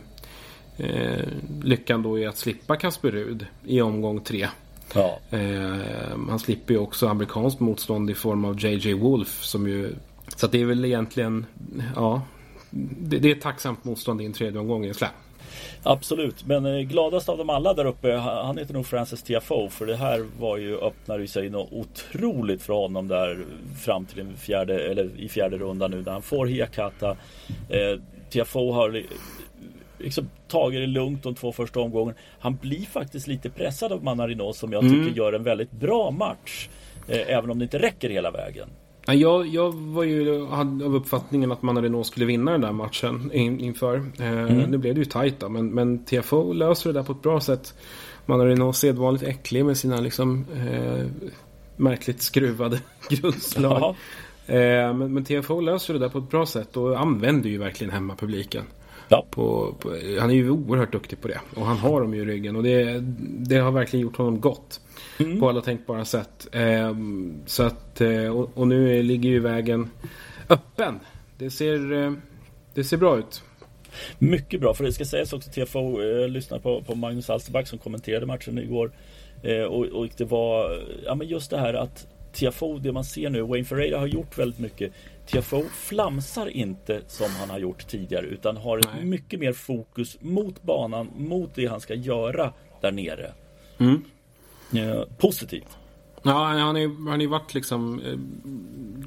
uh, lyckan då i att slippa Kasper Rud i omgång tre. Ja. Uh, han slipper ju också amerikanskt motstånd i form av JJ Wolf som ju så det är väl egentligen, ja, det, det är ett tacksamt motstånd i en tredje omgång i en slam. Absolut, men eh, gladast av dem alla där uppe Han heter nog Francis TFO För det här var ju öppnade sig något otroligt för honom där Fram till den fjärde, eller i fjärde rundan nu När han får Hiakata eh, TFO har liksom tagit det lugnt de två första omgångarna. Han blir faktiskt lite pressad av Manarino Som jag tycker mm. gör en väldigt bra match eh, Även om det inte räcker hela vägen jag, jag var ju hade av uppfattningen att Manarino skulle vinna den där matchen in, inför. Eh, mm. Nu blev det ju tajt då, men, men TFO löser det där på ett bra sätt. Manarino sedvanligt äcklig med sina liksom eh, märkligt skruvade grundslag. Eh, men, men TFO löser det där på ett bra sätt och använder ju verkligen hemmapubliken. Ja. På, på, han är ju oerhört duktig på det. Och han har dem ju i ryggen. Och det, det har verkligen gjort honom gott. Mm. På alla tänkbara sätt. Eh, så att, eh, och, och, nu ligger ju vägen öppen. Det ser, eh, det ser bra ut. Mycket bra, för det ska sägas också TFO eh, lyssnade på, på Magnus Alsterback som kommenterade matchen igår. Eh, och, och, det var ja, men just det här att TFO, det man ser nu, Wayne Ferreira har gjort väldigt mycket. TFO flamsar inte som han har gjort tidigare utan har Nej. mycket mer fokus mot banan, mot det han ska göra där nere. Mm. Eh, positivt. Ja, han har ju varit liksom eh,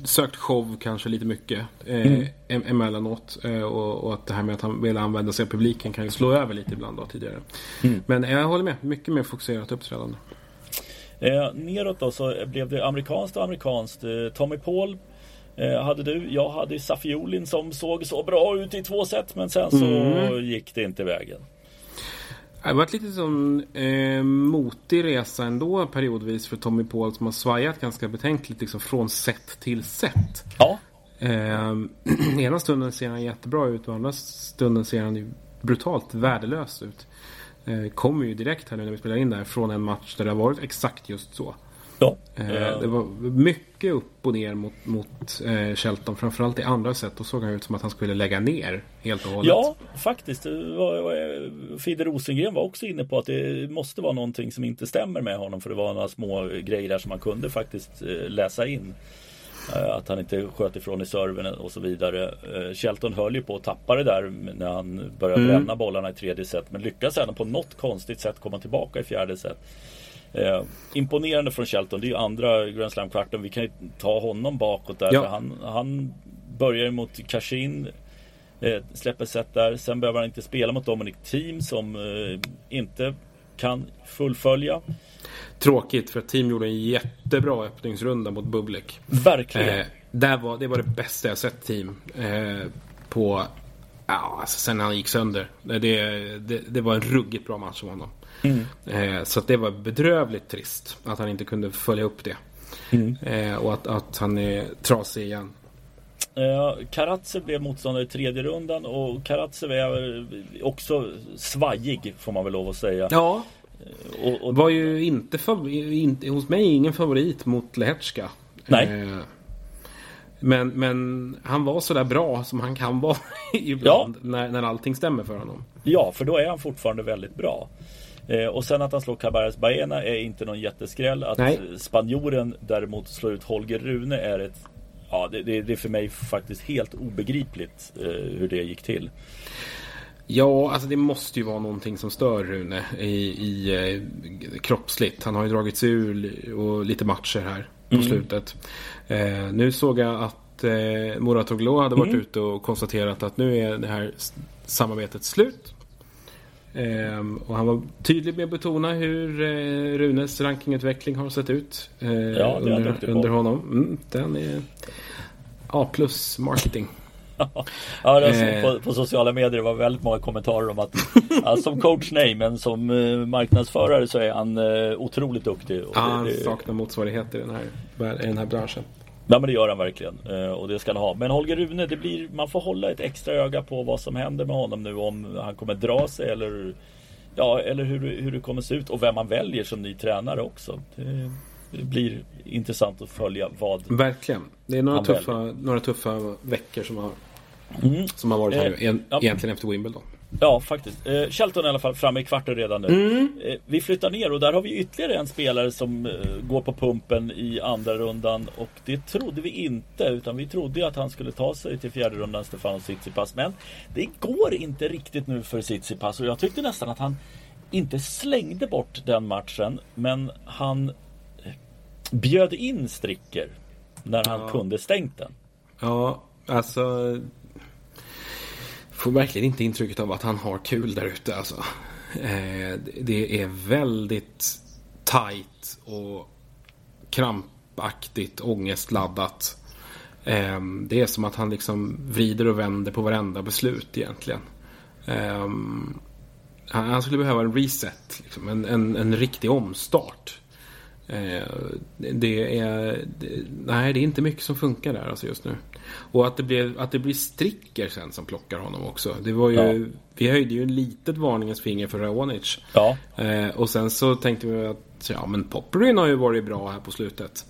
sökt show kanske lite mycket eh, mm. emellanåt. Eh, och, och att det här med att han vill använda sig av publiken kan ju slå över lite ibland då tidigare. Mm. Men jag håller med, mycket mer fokuserat uppträdande. Eh, neråt då så blev det amerikanskt och amerikanskt. Eh, Tommy Paul eh, hade du. Jag hade Safiolin som såg så bra ut i två set men sen så mm. gick det inte vägen. Det har varit lite som eh, motig resa ändå periodvis för Tommy Paul som har svajat ganska betänkligt liksom, från set till set. Ja. Eh, ena stunden ser han jättebra ut och andra stunden ser han brutalt värdelös ut. Eh, kommer ju direkt här nu när vi spelar in där från en match där det har varit exakt just så. Ja. Eh, det var mycket upp och ner mot, mot eh, Shelton. Framförallt i andra sätt. Då såg han ut som att han skulle lägga ner helt och hållet. Ja, faktiskt. Fide Rosengren var också inne på att det måste vara någonting som inte stämmer med honom. För det var några små grejer där som man kunde faktiskt eh, läsa in. Eh, att han inte sköt ifrån i serven och så vidare. Eh, Shelton höll ju på att tappa det där när han började mm. bränna bollarna i tredje set. Men lyckas ändå på något konstigt sätt komma tillbaka i fjärde set. Eh, imponerande från Shelton. Det är ju andra Grand Slam-kvarten. Vi kan ju ta honom bakåt där. Ja. Han, han börjar mot Kashin. Eh, släpper set där. Sen behöver han inte spela mot Dominic Team som eh, inte kan fullfölja. Tråkigt för Team gjorde en jättebra öppningsrunda mot Bublik. Verkligen. Eh, där var, det var det bästa jag sett Team eh, på Ja, alltså sen han gick sönder. Det, det, det var en ruggigt bra match av honom. Mm. Eh, så det var bedrövligt trist att han inte kunde följa upp det. Mm. Eh, och att, att han är trasig igen. Eh, Karatsev blev motståndare i tredje rundan och Karatsev är också svajig får man väl lov att säga. Ja. Eh, och, och... Var ju inte, inte hos mig ingen favorit mot Lehetska. Nej. Eh, men, men han var sådär bra som han kan vara ibland ja. när, när allting stämmer för honom. Ja, för då är han fortfarande väldigt bra. Eh, och sen att han slår Cabarres Baena är inte någon jätteskräll. Att Nej. spanjoren däremot slår ut Holger Rune är ett Ja, det, det, det är för mig faktiskt helt obegripligt eh, hur det gick till. Ja, alltså det måste ju vara någonting som stör Rune i, i eh, kroppsligt. Han har ju dragits ur och lite matcher här på mm. slutet. Eh, nu såg jag att eh, Muratoglu hade varit mm. ute och konstaterat att nu är det här samarbetet slut. Eh, och han var tydlig med att betona hur eh, Runes rankingutveckling har sett ut eh, ja, under, under honom. Mm, den är A plus marketing. ja, det eh. på, på, sociala medier var väldigt många kommentarer om att ja, som coach nej, men som eh, marknadsförare så är han eh, otroligt duktig. ja, han saknar motsvarigheter i den, här, i den här branschen. Ja men det gör han verkligen eh, och det ska han ha. Men Holger Rune, det blir, man får hålla ett extra öga på vad som händer med honom nu. Om han kommer dra sig eller, ja, eller hur, hur det kommer se ut och vem man väljer som ny tränare också. Det, det blir intressant att följa vad Verkligen. Det är några, tuffa, några tuffa veckor som har, mm. som har varit här eh. Egentligen efter Wimbledon. Ja, faktiskt. Eh, Shelton i alla fall framme i kvarten redan nu. Mm. Eh, vi flyttar ner och där har vi ytterligare en spelare som eh, går på pumpen i andra rundan. Och det trodde vi inte, utan vi trodde att han skulle ta sig till fjärde rundan, Stefano Tsitsipas. Men det går inte riktigt nu för Tsitsipas och jag tyckte nästan att han inte slängde bort den matchen, men han eh, bjöd in Stricker när han ja. kunde stängt den. Ja, alltså får verkligen inte intrycket av att han har kul där ute alltså. Eh, det är väldigt tight och krampaktigt, ångestladdat. Eh, det är som att han liksom vrider och vänder på varenda beslut egentligen. Eh, han skulle behöva en reset, liksom, en, en, en riktig omstart. Eh, det är... Det, nej, det är inte mycket som funkar där alltså just nu. Och att det, blev, att det blir Stricker sen som plockar honom också. Det var ju... Ja. Vi höjde ju en litet varningens finger för Raonic. Ja. Eh, och sen så tänkte vi att ja, men Popperin har ju varit bra här på slutet.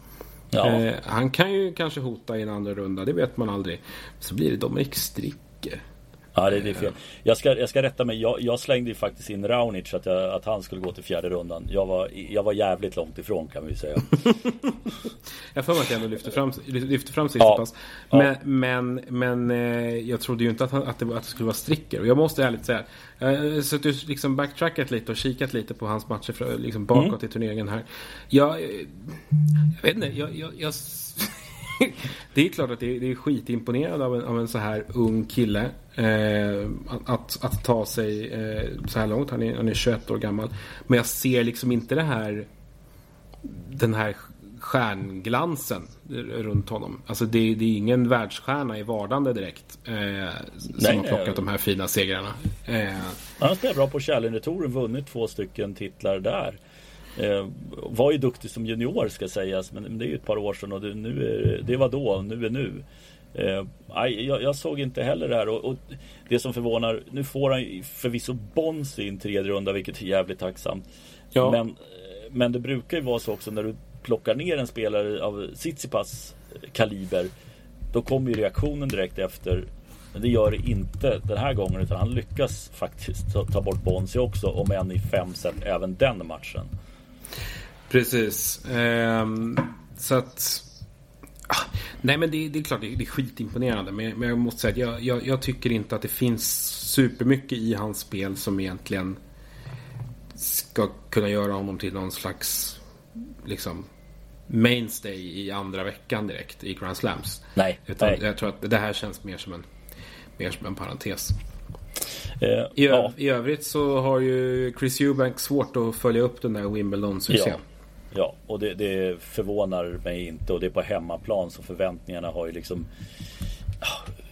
Ja. Eh, han kan ju kanske hota i en andra runda, det vet man aldrig. Så blir det Dominic Stricker. Ja, det, är fel. Jag ska, jag ska rätta mig. Jag, jag slängde ju faktiskt in Raunic att, jag, att han skulle gå till fjärde rundan. Jag var, jag var jävligt långt ifrån kan vi säga. jag får mig att jag ändå lyfte fram, lyfte fram Tsitsipas. Ja. Men, ja. men, men eh, jag trodde ju inte att, han, att, det, att det skulle vara Stricker. Och jag måste ärligt säga. Har suttit liksom backtrackat lite och kikat lite på hans matcher liksom bakåt mm. i turneringen här. Jag, jag vet inte. jag, jag, jag det är klart att det är, det är skitimponerad av en, av en så här ung kille. Eh, att, att ta sig eh, så här långt. Han är, han är 21 år gammal. Men jag ser liksom inte det här den här stjärnglansen runt honom. Alltså det, det är ingen världsstjärna i vardande direkt. Eh, som nej, har plockat nej. de här fina segrarna. Eh, han spelar bra på Challenger-touren, vunnit två stycken titlar där. Eh, var ju duktig som junior ska sägas men det är ju ett par år sedan och det, nu är, det var då, nu är nu. Eh, jag, jag, såg inte heller det här och, och, det som förvånar, nu får han förvisso Bonsi i en tredje runda vilket är jävligt tacksamt. Ja. Men, men det brukar ju vara så också när du plockar ner en spelare av Tsitsipas kaliber då kommer ju reaktionen direkt efter. Men det gör det inte den här gången utan han lyckas faktiskt ta, ta bort Bonsi också om än i fem set även den matchen. Precis. Ehm, så att... Ah, Nej men det, det är klart det, det är skitimponerande. Men, men jag måste säga att jag, jag, jag, tycker inte att det finns supermycket i hans spel som egentligen ska kunna göra honom till någon slags liksom mainstay i andra veckan direkt i Grand Slams. Nej. Utan nej. jag tror att det här känns mer som en, mer som en parentes. Eh, I, ja. I övrigt så har ju Chris Eubank svårt att följa upp den där Wimbledon-succén. Ja. Ja, och det, det, förvånar mig inte och det är på hemmaplan så förväntningarna har ju liksom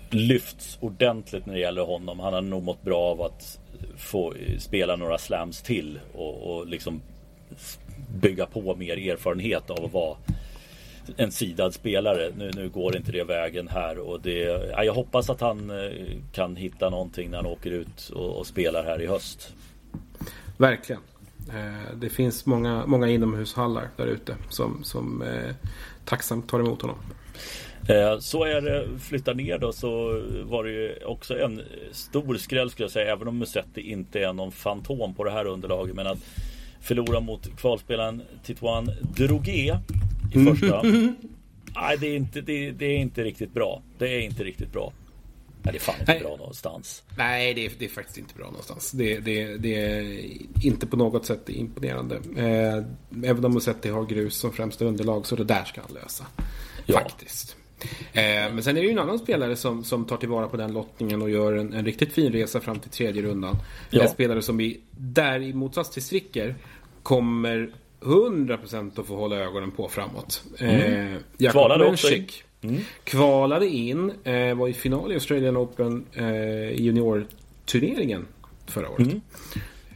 lyfts ordentligt när det gäller honom. Han har nog mått bra av att få spela några slams till och, och liksom bygga på mer erfarenhet av att vara en sidad spelare. Nu, nu går inte det vägen här och det, ja, jag hoppas att han eh, kan hitta någonting när han åker ut och, och spelar här i höst. Verkligen. Eh, det finns många, många inomhushallar där ute som, som eh, tacksamt tar emot honom. Så är det, flyttar ner då så var det ju också en stor skräll skulle jag säga Även om Musetti inte är någon fantom på det här underlaget Men att förlora mot kvalspelaren Tituan Drogué i första Nej det är, inte, det, det, är inte riktigt bra Det är inte riktigt bra Nej, det är fan inte Nej. bra någonstans Nej, det är, det är faktiskt inte bra någonstans. Det, det, det är inte på något sätt imponerande. Eh, även om Musetti har grus som främsta underlag så det där ska han lösa. Ja. Faktiskt. Eh, men sen är det ju en annan spelare som, som tar tillvara på den lottningen och gör en, en riktigt fin resa fram till tredje rundan. Ja. En spelare som vi, där i motsats till Stricker, kommer 100% att få hålla ögonen på framåt. Eh, Jakob Kvalade också in. Menchik. Kvalade in, eh, var i final i Australian Open eh, juniorturneringen förra året.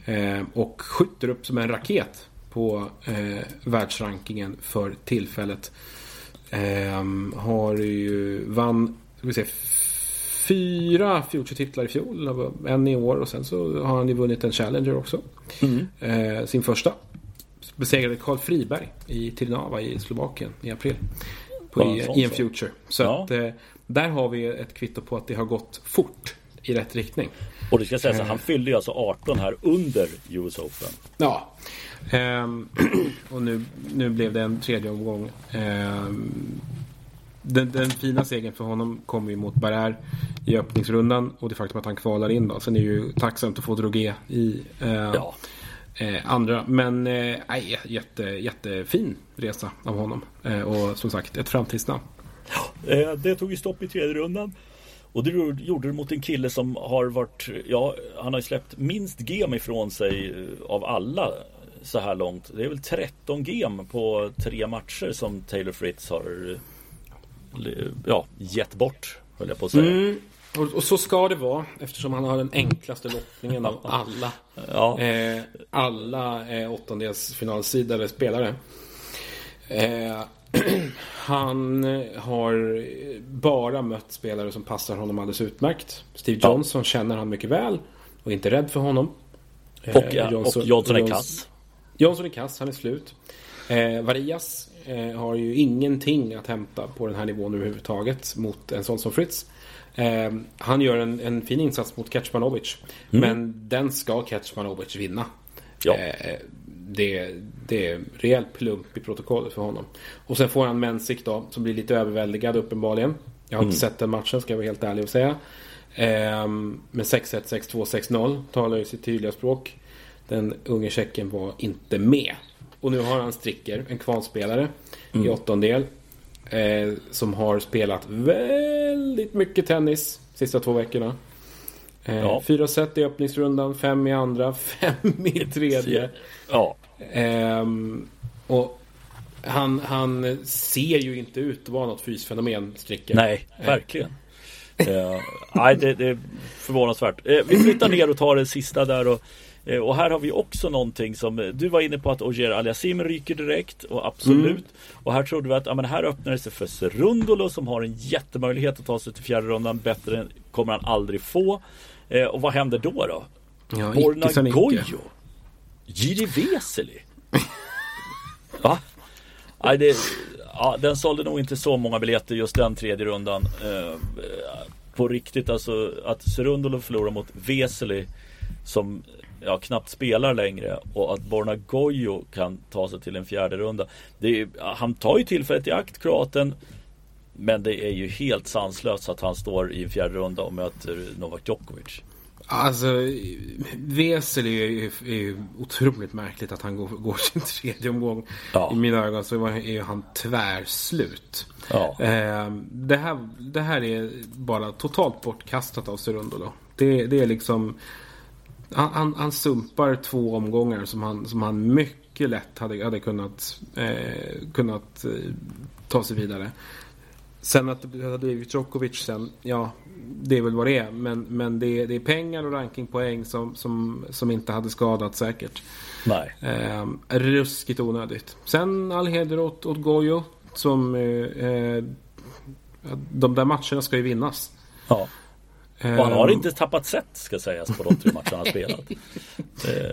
Eh, och skjuter upp som en raket på eh, världsrankingen för tillfället. Eh, har ju vann, ska vi se, fyra Future-titlar i fjol, en i år och sen så har han ju vunnit en Challenger också. Eh, sin första. Besegrade Karl Friberg i Trnava i Slovakien i april. På, Ja, i, I en. Future. Så Ja. att, eh, där har vi ett kvitto på att det har gått fort i rätt riktning. Och det ska sägas att han fyllde ju alltså 18 här under US Open Ja. Ehm, och nu, nu blev det en tredje omgång. Ehm, den, den fina segern för honom kommer ju mot Barrär i öppningsrundan och det faktum att han kvalar in då. Sen är det ju tacksamt att få Drogué i eh, Ja eh, andra. Men eh, jätte, jättefin resa av honom. Eh, och som sagt, ett framtidsnamn. Eh, Det tog ju stopp i tredje rundan. Och det gjorde det mot en kille som har varit, ja, han har ju släppt minst gem ifrån sig eh, av alla så här långt. Det är väl 13 gem på tre matcher som Taylor Fritz har eh, ja, gett bort, höll jag på att säga. Mm. Och, och så ska det vara eftersom han har den enklaste lottningen av alla. Ja. Eh, alla eh, åttondelsfinalsidade spelare. Eh, han har bara mött spelare som passar honom alldeles utmärkt. Steve Ja. Johnson känner han mycket väl och är inte rädd för honom. Eh, Och, ja, och Johnson är kass. Johnson är kass, han är slut. Eh, Varias eh, har ju ingenting att hämta på den här nivån överhuvudtaget mot en sån som Fritz. Eh, han gör en, en fin insats mot Kecmanovic. Men den ska Kecmanovic vinna. Ja. Eh, det, det är rejäl plump i protokollet för honom. Och sen får han Mensik då, som blir lite överväldigad uppenbarligen. Jag har inte sett den matchen, ska jag vara helt ärlig och säga. Ehm, men 6-1, 6-2, 6-0 talar ju sitt tydliga språk. Den unge tjecken var inte med. Och nu har han Stricker, en kvalspelare i åttondel. Eh, som har spelat väldigt mycket tennis sista två veckorna. Eh, Ja. Fyra set i öppningsrundan, fem i andra, fem i tredje. Ja, Ehm, och han, han ser ju inte ut att vara något fysfenomen, Stricker. nej, verkligen. Eh, nej, det, det är förvånansvärt. Eh, vi flyttar ner och tar det sista där och eh, och här har vi också någonting som eh, Du var inne på att Ogier Aliasim ryker direkt och absolut. Och här trodde vi att ja, men här öppnar det sig för Serundolo som har en jättemöjlighet att ta sig till fjärde rundan. Bättre kommer han aldrig få. Eh, Och vad händer då då? Ja, Borna. Gojo? Jiri Veseli Va? Nej, det, ja, den sålde nog inte så många biljetter just den tredje rundan. Eh, På riktigt alltså Att Serundolo förlorar mot Veseli Som ja, knappt spelar längre och att Borna Gojo kan ta sig till en fjärde runda är, Han tar ju tillfället i akt, kroaten men det är ju helt sanslöst att han står i en fjärde runda och möter Novak Djokovic. Alltså, Wesel är ju, är ju otroligt märkligt att han går, går sin tredje omgång. Ja. I mina ögon så är ju han tvärslut. Ja. Eh, det, här, det här är bara totalt bortkastat av Cerundolo. Det, det är liksom... Han, han, han, sumpar två omgångar som han, som han mycket lätt hade, hade kunnat, eh, kunnat eh, ta sig vidare. Sen att det hade blivit Djokovic sen, ja, det är väl vad det är. Men, men det, är, det är pengar och rankingpoäng som, som, som inte hade skadat säkert. Nej. Eh, ruskigt onödigt. Sen all heder åt, åt Gojo. Som, eh, eh de där matcherna ska ju vinnas. Ja. Och han har ehm. inte tappat set ska sägas på de tre matcherna han spelat.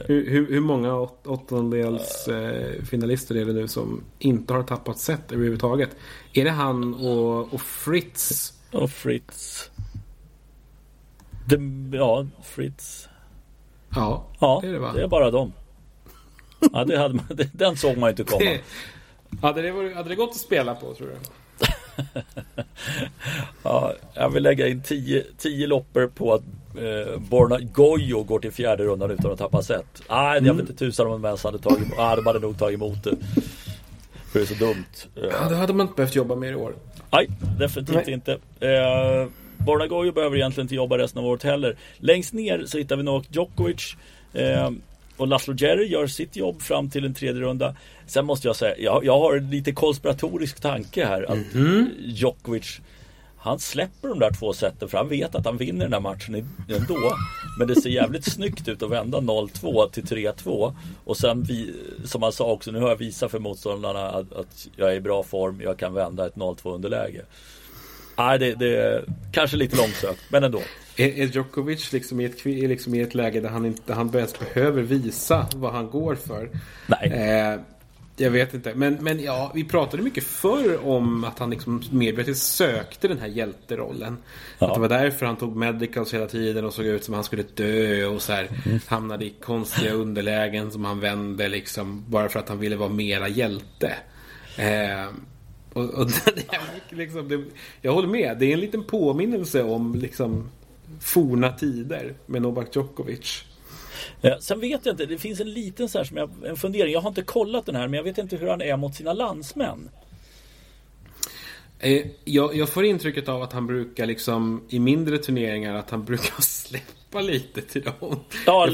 hur, hur, hur, många åt, åttondels eh, finalister är det nu som inte har tappat set överhuvudtaget? Är det han och, och Fritz? Och Fritz. Det, ja, Fritz. Ja, ja det är det va? Det är bara dem. Ja, det hade man, den såg man ju inte komma. Det, hade, det varit, hade det gått att spela på tror du? Ja, jag vill lägga in 10 loppor på att eh, Borna Gojo går till fjärde rundan utan att tappa set. Nej, mm. jag vet inte tusan om de ens hade tagit ah, de hade nog tagit emot det. För det är så dumt. Ja, det hade man inte behövt jobba med i år. Nej, definitivt Nej. inte. Eh, Borna Gojo behöver egentligen inte jobba resten av året heller. Längst ner så hittar vi Novak Djokovic. Eh, och Laszlo Jerry gör sitt jobb fram till en tredje runda. Sen måste jag säga, jag, jag har en lite konspiratorisk tanke här. Att mm -hmm. Djokovic han släpper de där två sätten för han vet att han vinner den här matchen ändå. Men det ser jävligt snyggt ut att vända 0-2 till 3-2. Och sen, vi, som han sa också, nu har jag visat för motståndarna att, att jag är i bra form, jag kan vända ett 0-2 underläge. Nej, det, det är kanske lite långsökt, men ändå. Är, är Djokovic liksom i, ett, liksom i ett läge där han inte han ens behöver visa vad han går för? Nej. Eh, jag vet inte. Men, men ja, vi pratade mycket förr om att han liksom medvetet sökte den här hjälterollen. Ja. Att det var därför han tog medicals hela tiden och såg ut som att han skulle dö och så här, mm. hamnade i konstiga underlägen som han vände liksom. Bara för att han ville vara mera hjälte. Eh, och, och det liksom, det, jag håller med. Det är en liten påminnelse om liksom forna tider med Novak Djokovic. Eh, sen vet jag inte, det finns en liten så här som jag, en fundering. Jag har inte kollat den här men jag vet inte hur han är mot sina landsmän. Eh, jag, jag, får intrycket av att han brukar liksom i mindre turneringar att han brukar släppa lite till dem. Ja,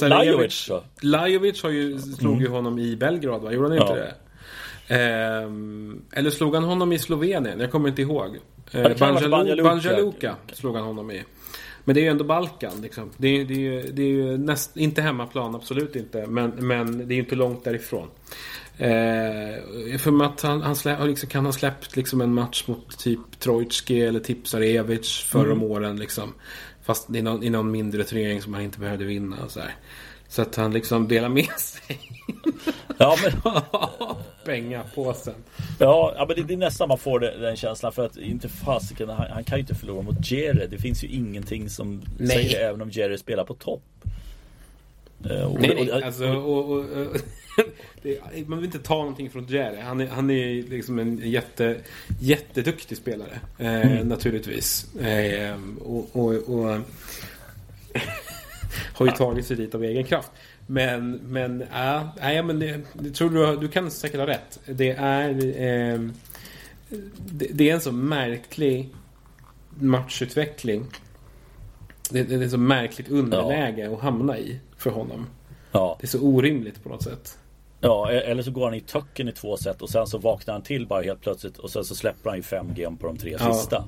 Lajovic Lajovic har ju, slog mm. ju honom i Belgrad va? Gjorde han inte ja. det? Eh, eller slog han honom i Slovenien? Jag kommer inte ihåg. Eh, Banja Banja Luka slog han honom i. Men det är ju ändå Balkan. Liksom. Det, är, det, är, det är ju näst, inte hemmaplan, absolut inte. Men, men det är ju inte långt därifrån. Eh, för att han, han slä, liksom, kan ha släppt liksom, en match mot typ Trojtski eller Tipsarevic förra mm. om åren. Liksom. Fast i någon, i någon mindre turnering som han inte behövde vinna. Och så, här. Så att han liksom delar med sig. Ja, men... Pengapåsen. Ja, ja men det, är nästan man får den känslan för att inte fasiken, han, han kan ju inte förlora mot Jerry. Det finns ju ingenting som Nej. säger det även om Jerry spelar på topp. Uh, och, nej, nej, alltså, och, och, det, man vill inte ta någonting från Jerry. Han är, han är liksom en jätte, jätteduktig spelare. Eh, mm. Naturligtvis. Eh, och har ju tagit sig dit av egen kraft. Men, men, äh, nej, men det, det tror du, du kan säkert ha rätt. Det är, eh, det, det, är en så märklig matchutveckling. Det, det är ett så märkligt underläge ja. att hamna i för honom. Ja. Det är så orimligt på något sätt. Ja, e- eller så går han i töcken i två set och sen så vaknar han till bara helt plötsligt och sen så släpper han ju fem game på de tre ja. sista.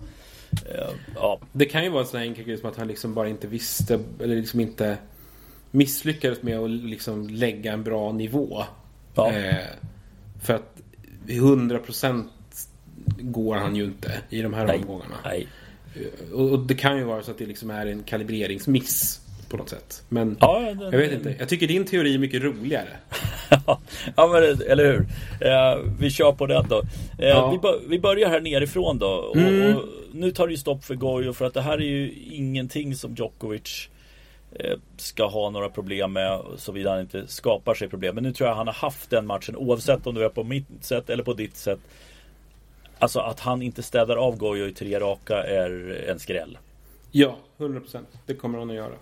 Uh, ja. Det kan ju vara en sån här enkel grej som att han liksom bara inte visste eller liksom inte misslyckades med att liksom lägga en bra nivå. Ja. Eh, för att 100% går han ju inte i de här Nej. omgångarna. Nej. Eh, och, och, det kan ju vara så att det liksom är en kalibreringsmiss på något sätt. Men ja, den, jag vet inte. Jag tycker din teori är mycket roligare. ja, men eller hur. Eh, vi kör på den då. Eh, ja. vi, vi, börjar här nerifrån då. Och, mm. och, nu tar det ju stopp för Gojo för att det här är ju ingenting som Djokovic Eh, ska ha några problem med såvida han inte skapar sig problem. Men nu tror jag han har haft den matchen oavsett om du är på mitt sätt eller på ditt sätt. Alltså att han inte städar av Gojo i tre raka är en skräll. Ja, 100%. Det kommer han att göra.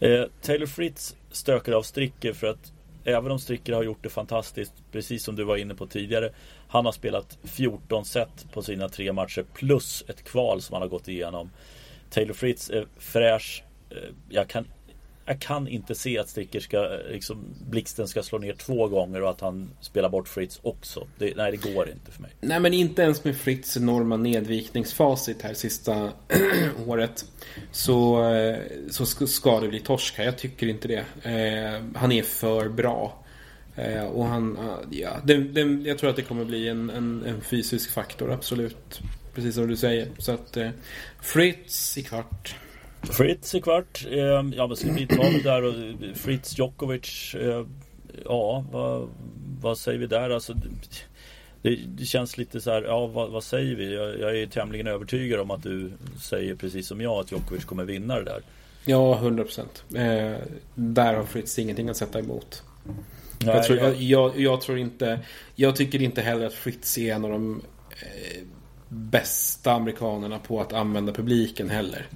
Eh, Taylor Fritz stökade av Stricker för att även om Stricker har gjort det fantastiskt, precis som du var inne på tidigare. Han har spelat 14 set på sina tre matcher plus ett kval som han har gått igenom. Taylor Fritz är fräsch. Eh, jag kan jag kan inte se att Sticker ska, eh, liksom, Blixten ska slå ner två gånger och att han spelar bort Fritz också. Det, nej, det går inte för mig. Nej, men inte ens med Fritz enorma nedvikningsfacit här sista året. Så, eh, så ska det bli torsk här. Jag tycker inte det. Eh, han är för bra. Eh, och han, eh, ja, det, det, jag tror att det kommer bli en, en, en, fysisk faktor, absolut. Precis som du säger. Så att Fritz i kvart. Fritz i kvart. Eh, ja, vad ska vi ta där? Och Fritz Djokovic. Eh, ja, vad, vad säger vi där? Alltså, det, det, känns lite så här, ja vad, vad säger vi? Jag, jag, är tämligen övertygad om att du säger precis som jag att Djokovic kommer vinna det där. Ja, 100 procent. Eh, där har Fritz ingenting att sätta emot. Nej, jag, tror, jag... Jag, jag, tror inte, jag tycker inte heller att Fritz är en av de eh, bästa amerikanerna på att använda publiken heller.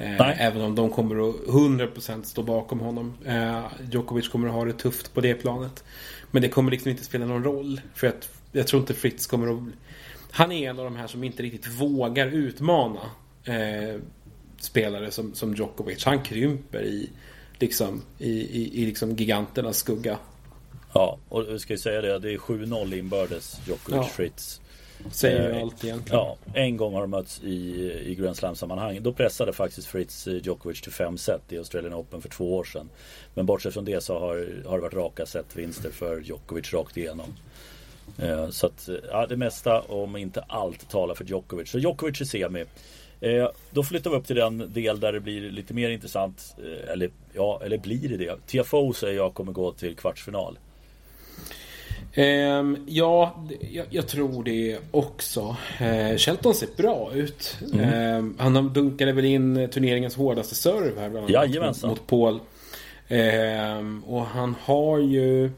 Eh, även om de kommer att 100% stå bakom honom. Eh, Djokovic kommer att ha det tufft på det planet. Men det kommer liksom inte spela någon roll. För att jag tror inte Fritz kommer att... Han är en av de här som inte riktigt vågar utmana eh, spelare som, som Djokovic. Han krymper i, liksom, i, i, i liksom giganternas skugga. Ja, och vi ska ju säga det. Det är 7-0 inbördes Djokovic-Fritz. Säger eh, allt egentligen. Ja, en gång har de mötts i, i Grand Slam-sammanhang. Då pressade faktiskt Fritz eh, Djokovic till fem set i Australian Open för två år sedan. Men bortsett från det så har, har det varit raka setvinster för Djokovic rakt igenom. Eh, så att ja, det mesta, om inte allt, talar för Djokovic. Så Djokovic i semi. Eh, då flyttar vi upp till den del där det blir lite mer intressant. Eh, eller ja, eller blir det det? Tiafoe säger jag kommer gå till kvartsfinal. Um, ja, jag, jag, tror det också. Uh, Shelton ser bra ut. Mm. Um, han dunkade väl in turneringens hårdaste serve här bland annat mot, mot Paul. Um, och han har ju...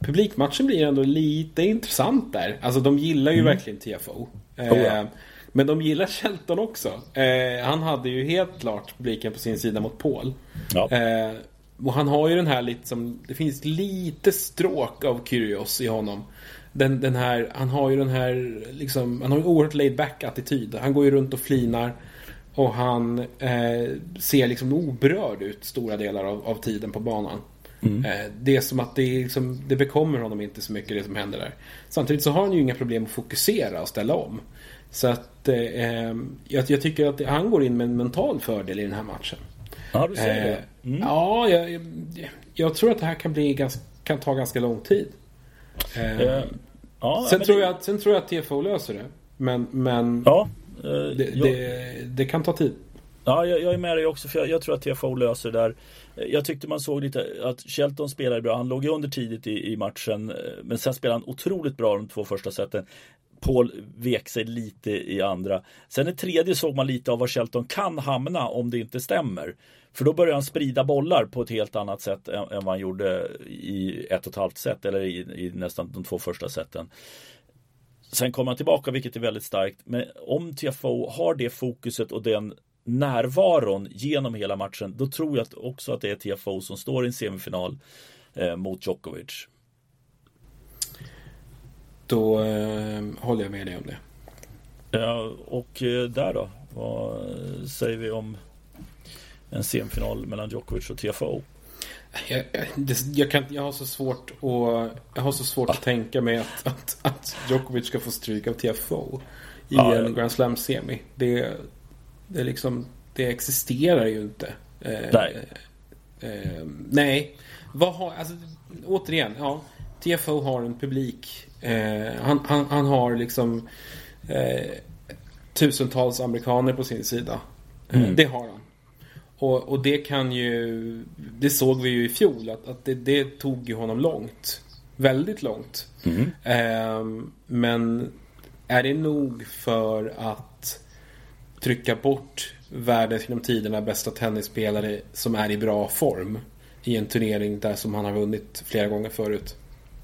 Publikmatchen blir ändå lite intressant där. Alltså de gillar ju mm. verkligen TFO. Oh, ja. Men de gillar Shelton också. Han hade ju helt klart publiken på sin sida mot Paul. Ja. Och han har ju den här liksom, det finns lite stråk av Kyrgios i honom. Den, den här, han har ju den här, liksom, han har en oerhört laid back attityd. Han går ju runt och flinar. Och han eh, ser liksom oberörd ut stora delar av, av tiden på banan. Mm. Eh, det är som att det, liksom, det bekommer honom inte så mycket det som händer där. Samtidigt så har han ju inga problem att fokusera och ställa om. Så att eh, eh jag, jag, tycker att han går in med en mental fördel i den här matchen. Ja, du säger det. Eh, mm. Ja, jag, jag, tror att det här kan, bli ganska, kan ta ganska lång tid. Eh, eh ja, sen, tror det... jag, sen tror jag att TFO löser det. Men, men ja, eh, det, det, det, kan ta tid. Ja, jag, jag, är med dig också för jag, jag tror att TFO löser det där. Jag tyckte man såg lite att Shelton spelade bra. Han låg ju under tidigt i, i matchen. Men sen spelade han otroligt bra de två första seten. Paul vek sig lite i andra. Sen i tredje såg man lite av var Shelton kan hamna om det inte stämmer. För då börjar han sprida bollar på ett helt annat sätt än, vad han gjorde i ett och ett halvt set eller i, i nästan de två första seten. Sen kommer han tillbaka vilket är väldigt starkt. Men om TFO har det fokuset och den närvaron genom hela matchen då tror jag också att det är TFO som står i en semifinal eh, mot Djokovic. Då eh, håller jag med dig om det. Ja, och eh, där då? Vad säger vi om en semifinal mellan Djokovic och TFO? Jag, det, jag, kan, jag har så svårt, att, jag har så svårt ah. att tänka mig att, att, att, Djokovic ska få stryk av TFO i ah, en ja. Grand Slam-semi. Det, det, liksom, det existerar ju inte. Eh, nej. Eh, nej. Vad har, alltså, återigen, ja. TFO har en publik. Eh, han, han, han, har liksom eh, tusentals amerikaner på sin sida. Eh, mm. Det har han. Och, och, det kan ju... Det såg vi ju i fjol att, att det, det tog ju honom långt. Väldigt långt. Mm. Eh, men är det nog för att trycka bort världens genom tiderna bästa tennisspelare som är i bra form i en turnering där som han har vunnit flera gånger förut?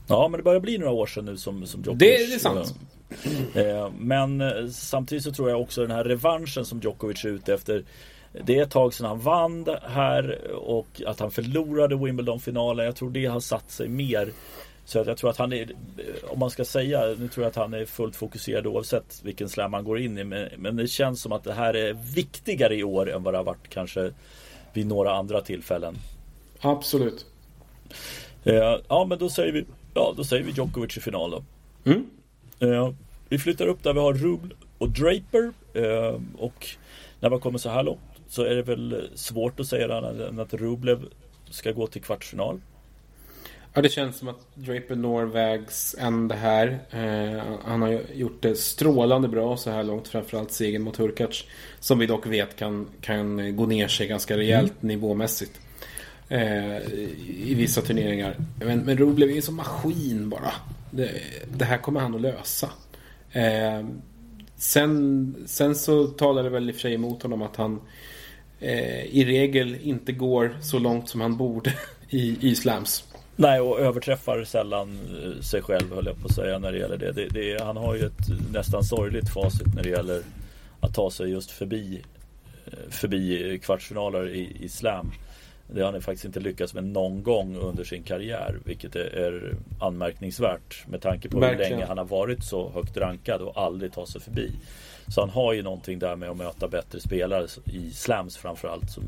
Ja, men det börjar bli några år sedan nu som, som Djokovic det, det är sant. Eh, men samtidigt så tror jag också den här revanschen som Djokovic är ute efter. Det är ett tag sedan han vann här och att han förlorade Wimbledon-finalen. Jag tror det har satt sig mer. Så jag tror att han är, om man ska säga, nu tror jag att han är fullt fokuserad oavsett vilken slam han går in i. Men, men det känns som att det här är viktigare i år än vad det har varit kanske vid några andra tillfällen. Absolut. Eh, ja men då säger vi, ja, då säger vi Djokovic i final då. Mm. Eh, vi flyttar upp där vi har Rubl och Draper. Eh, och när man kommer så här långt så är det väl svårt att säga annat än att Rublev ska gå till kvartsfinal. Ja, det känns som att Draper når vägs ände här. Eh, han har gjort det strålande bra så här långt. Framförallt segern mot Hurkacz. Som vi dock vet kan, kan gå ner sig ganska rejält mm. nivåmässigt. Eh, I vissa turneringar. Men, men Rublev är ju som maskin bara. Det, det, här kommer han att lösa. Eh, sen, sen så talar det väl i och för sig emot honom att han eh, i regel inte går så långt som han borde i, i slams. Nej, och överträffar sällan eh, sig själv höll jag på att säga när det gäller det. det, det han har ju ett nästan sorgligt facit när det gäller att ta sig just förbi eh, förbi kvartsfinaler i, i slam. Det har han faktiskt inte lyckats med någon gång under sin karriär. Vilket är anmärkningsvärt med tanke på Verkligen. hur länge han har varit så högt rankad och aldrig ta sig förbi. Så han har ju någonting där med att möta bättre spelare i slams framförallt. Som,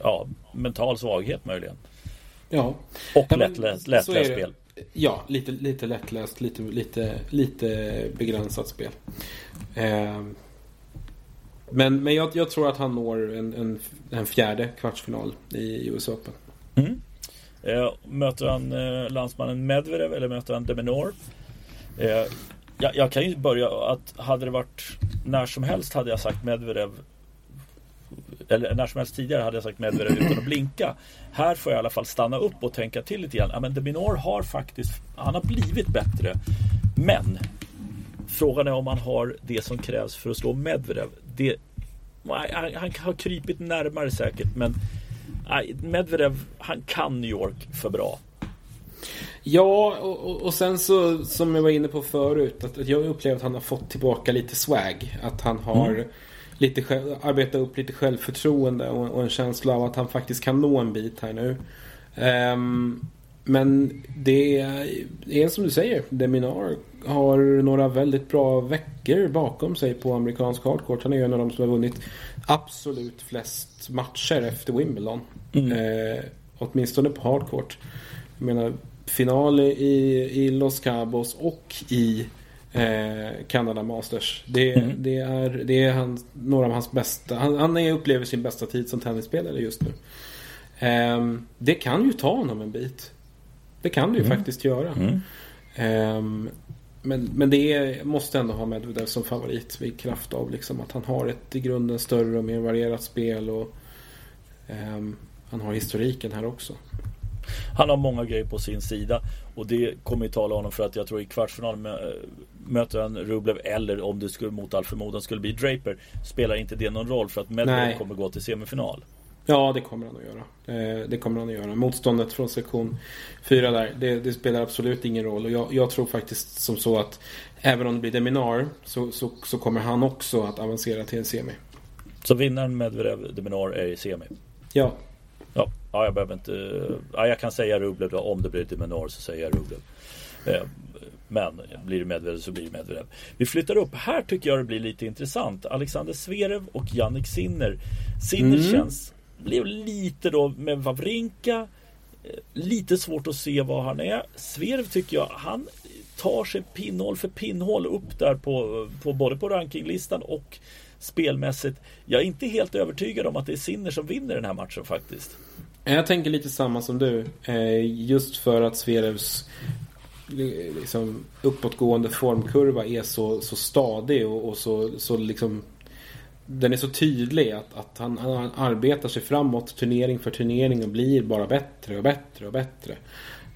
ja, mental svaghet möjligen. Ja. Och ja, lättläst, lättläst spel. Ja, lite, lite lättläst, lite, lite, lite begränsat spel. Eh, men men jag, jag, tror att han når en, en, en fjärde kvartsfinal i US Open. Mm. Eh, möter han eh, landsmannen Medvedev eller möter han Deminor? Jag, jag, kan ju börja att hade det varit när som helst hade jag sagt Medvedev eller när som helst tidigare hade jag sagt Medvedev utan att blinka. Här får jag i alla fall stanna upp och tänka till lite grann. Ja, men Deminor har faktiskt, han har blivit bättre. Men frågan är om han har det som krävs för att slå Medvedev. Det, han, han har krypit närmare säkert men nej, Medvedev, han kan New York för bra. Ja, och, och sen så som jag var inne på förut. Att, att jag upplever att han har fått tillbaka lite swag. Att han har mm. lite, arbetat upp lite självförtroende och, och, en känsla av att han faktiskt kan nå en bit här nu. Um, men det är som du säger. Deminar har några väldigt bra veckor bakom sig på amerikansk hardcourt. Han är ju en av de som har vunnit absolut flest matcher efter Wimbledon. Mm. Eh, åtminstone på hardcourt. Jag menar final i, i Los Cabos och i eh, Canada Masters. Det, mm. det, är, det är han, några av hans bästa. Han, han är, upplever sin bästa tid som tennisspelare just nu. Eh, det kan ju ta honom en bit. Det kan det ju mm. faktiskt göra. Mm. Um, men, men det är, måste ändå ha Medvedev som favorit i kraft av liksom att han har ett i grunden större och mer varierat spel. och um, Han har historiken här också. Han har många grejer på sin sida och det kommer ju tala honom för att jag tror i kvartsfinalen möter han Rublev eller om det skulle mot all förmodan skulle bli Draper spelar inte det någon roll för att Medvedev kommer gå till semifinal. Ja, det kommer han att göra. Eh, det kommer han att göra. Motståndet från sektion 4 där, det, det, spelar absolut ingen roll. Och jag, jag, tror faktiskt som så att även om det blir Deminar så, så, så, kommer han också att avancera till en semi. Så vinnaren Medvedev Deminar är i semi? Ja. Ja, ja jag behöver inte... Ja, jag kan säga Rublev då. Om det blir Deminar så säger jag Rublev. Eh, men blir det Medvedev så blir det Medvedev. Vi flyttar upp. Här tycker jag det blir lite intressant. Alexander Zverev och Jannik Sinner. Sinner mm. känns blev lite då med Wawrinka eh, Lite svårt att se vad han är. Zverev tycker jag, han tar sig pinnhål för pinnhål upp där på, på både på rankinglistan och spelmässigt. Jag är inte helt övertygad om att det är Sinner som vinner den här matchen faktiskt. Jag tänker lite samma som du. Eh, just för att Zverevs liksom, uppåtgående formkurva är så, så stadig och, och så, så liksom den är så tydlig att, att han, han, arbetar sig framåt turnering för turnering och blir bara bättre och bättre och bättre.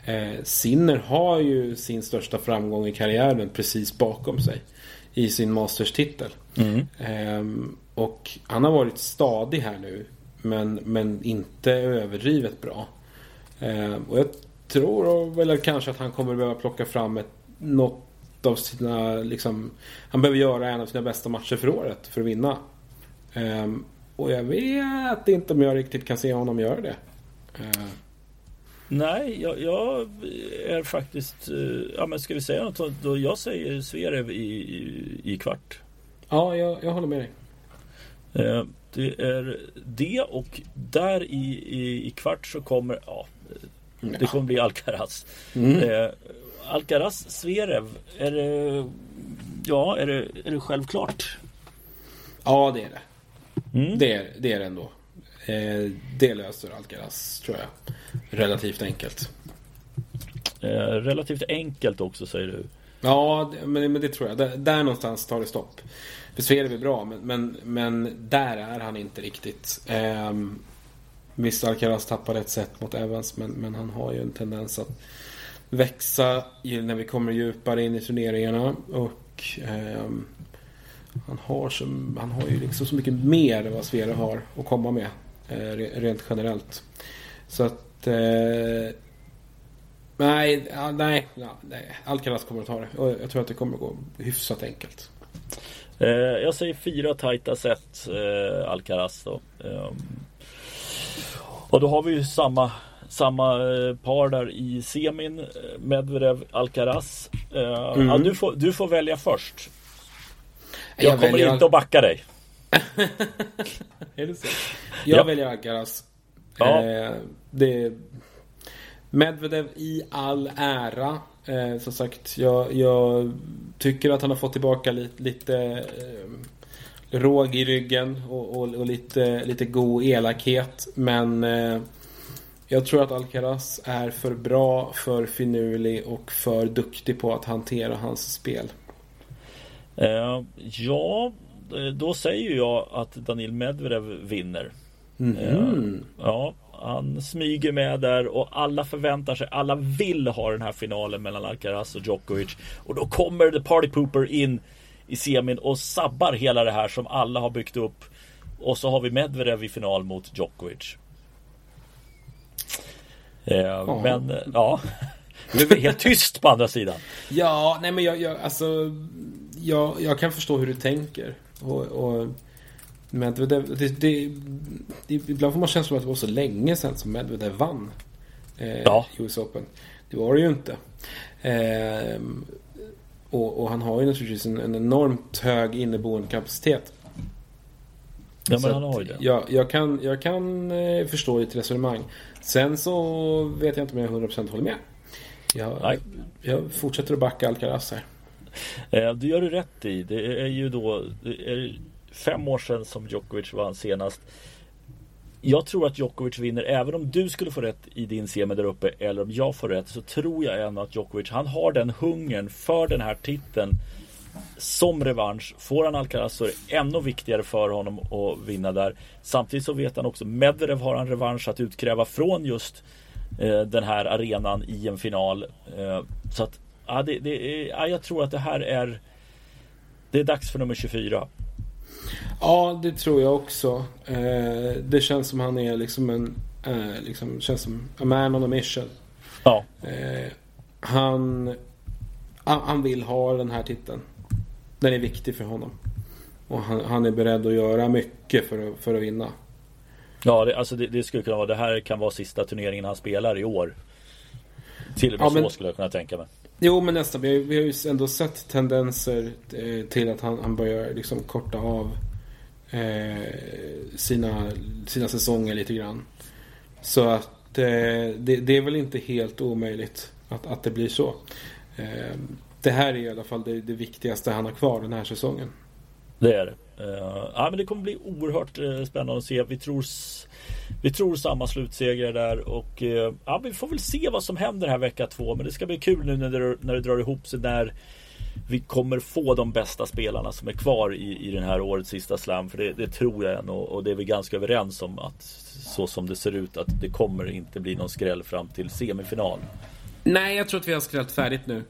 Eh, Sinner har ju sin största framgång i karriären precis bakom sig i sin Masters-titel. Mm. Eh, och han har varit stadig här nu men, men inte överdrivet bra. Eh, och jag tror väl kanske att han kommer behöva plocka fram ett, något av sina, liksom, han behöver göra en av sina bästa matcher för året för att vinna. Um, och jag vet inte om jag riktigt kan se honom göra det. Uh. Nej, jag, jag, är faktiskt... Eh, ja, men ska vi säga något? Då jag säger Zverev i, i, i kvart. Ja, jag, jag håller med dig. Det är det och där i, i, i kvart så kommer... Ja, det kommer bli Alcaraz. Mm. Eh, Alcaraz, Zverev, är det, ja, är det, är det självklart? Ja, det är det. Mm. Det, är, det är det ändå. Eh, det löser Alcaraz, tror jag. Relativt enkelt. Eh, relativt enkelt också, säger du? Ja, men, men det tror jag. Där, där någonstans tar det stopp. För Zverev är bra, men, men, men där är han inte riktigt. Eh, Visst, Alcaraz tappade ett set mot Evans, men, men han har ju en tendens att växa när vi kommer djupare in i turneringarna. Och eh, han, har så, han har ju liksom så mycket mer än vad Svere har att komma med. Eh, rent generellt. Så att... Eh, nej, nej, nej. Alcaraz kommer att ta det. Jag tror att det kommer att gå hyfsat enkelt. Eh, jag säger fyra tajta set, eh, Alcaraz då. Ehm, och då har vi ju samma samma eh, par där i semin. Medvedev, Alcaraz. Uh, mm. ja, du, får, du får välja först. Jag, jag kommer väljer... inte att backa dig. är det så? Jag ja. väljer Alcaraz. Ja. Eh, det... Medvedev i all ära. Eh, som sagt, jag, jag, tycker att han har fått tillbaka lite, lite eh, råg i ryggen och, och, och, lite, lite god elakhet. Men eh, jag tror att Alcaraz är för bra, för finurlig och för duktig på att hantera hans spel. Uh, ja, då säger jag att Daniil Medvedev vinner. Mm uh, ja, han smyger med där och alla förväntar sig, alla vill ha den här finalen mellan Alcaraz och Djokovic. Och då kommer The Party Pooper in i semin och sabbar hela det här som alla har byggt upp. Och så har vi Medvedev i final mot Djokovic. Eh, men ja, det är helt tyst på andra sidan. Ja, nej men jag, jag alltså jag, jag kan förstå hur du tänker. Och, och Medvedev, det, det, det, ibland får man känslan av att det var så länge sedan som Medvedev vann eh, ja. US Open. Det var det ju inte. Eh, och, och, han har ju naturligtvis en, en enormt hög inneboende kapacitet. Ja, men han har ju det. Jag, jag, kan, jag kan eh, förstå ditt resonemang. Sen så vet jag inte om jag 100% håller med. Jag, jag fortsätter att backa Alcaraz här. Eh, du gör det rätt i. Det är ju då det är fem år sedan som Djokovic vann senast. Jag tror att Djokovic vinner även om du skulle få rätt i din semi där uppe eller om jag får rätt så tror jag ändå att Djokovic han har den hungern för den här titeln som revansch. Får han Alcaraz så är det ännu viktigare för honom att vinna där. Samtidigt så vet han också Medvedev har en revansch att utkräva från just eh, den här arenan i en final. Eh, så att ja, det, det ja, jag tror att det här är Det är dags för nummer 24. Ja, det tror jag också. Eh, det känns som han är liksom en eh, liksom, känns som a man on a mission. Ja. Eh, han, han vill ha den här titeln. Den är viktig för honom. Och han, han är beredd att göra mycket för, för att vinna. Ja, det, alltså det, det, skulle kunna vara Det här kan vara sista turneringen han spelar i år. Till och med ja, men, så skulle jag kunna tänka mig. Jo, men nästan. Vi har, vi har ju ändå sett tendenser eh, till att han, han börjar liksom korta av eh, sina, sina säsonger lite grann. Så att eh, det, det, är väl inte helt omöjligt att, att det blir så. Eh, det här är i alla fall det, det, viktigaste han har kvar den här säsongen. Det är det. Uh, ja, men det kommer bli oerhört uh, spännande att se. Vi tror, vi tror samma slutseger där och uh, ja, vi får väl se vad som händer här vecka två. Men det ska bli kul nu när det, när det drar ihop sig när vi kommer få de bästa spelarna som är kvar i, i den här årets sista slam. För det, det tror jag än och, och, det är vi ganska överens om att så som det ser ut att det kommer inte bli någon skräll fram till semifinal. Nej, jag tror att vi har skrällt färdigt nu.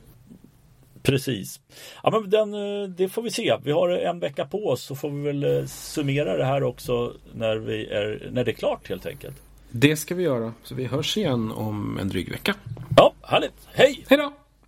Precis. Ja, men den, eh, det får vi se. Vi har en vecka på oss så får vi väl eh, summera det här också när, vi är, när det är klart helt enkelt. Det ska vi göra. Så vi hörs igen om en dryg vecka. Ja, härligt. Hej! Hej då!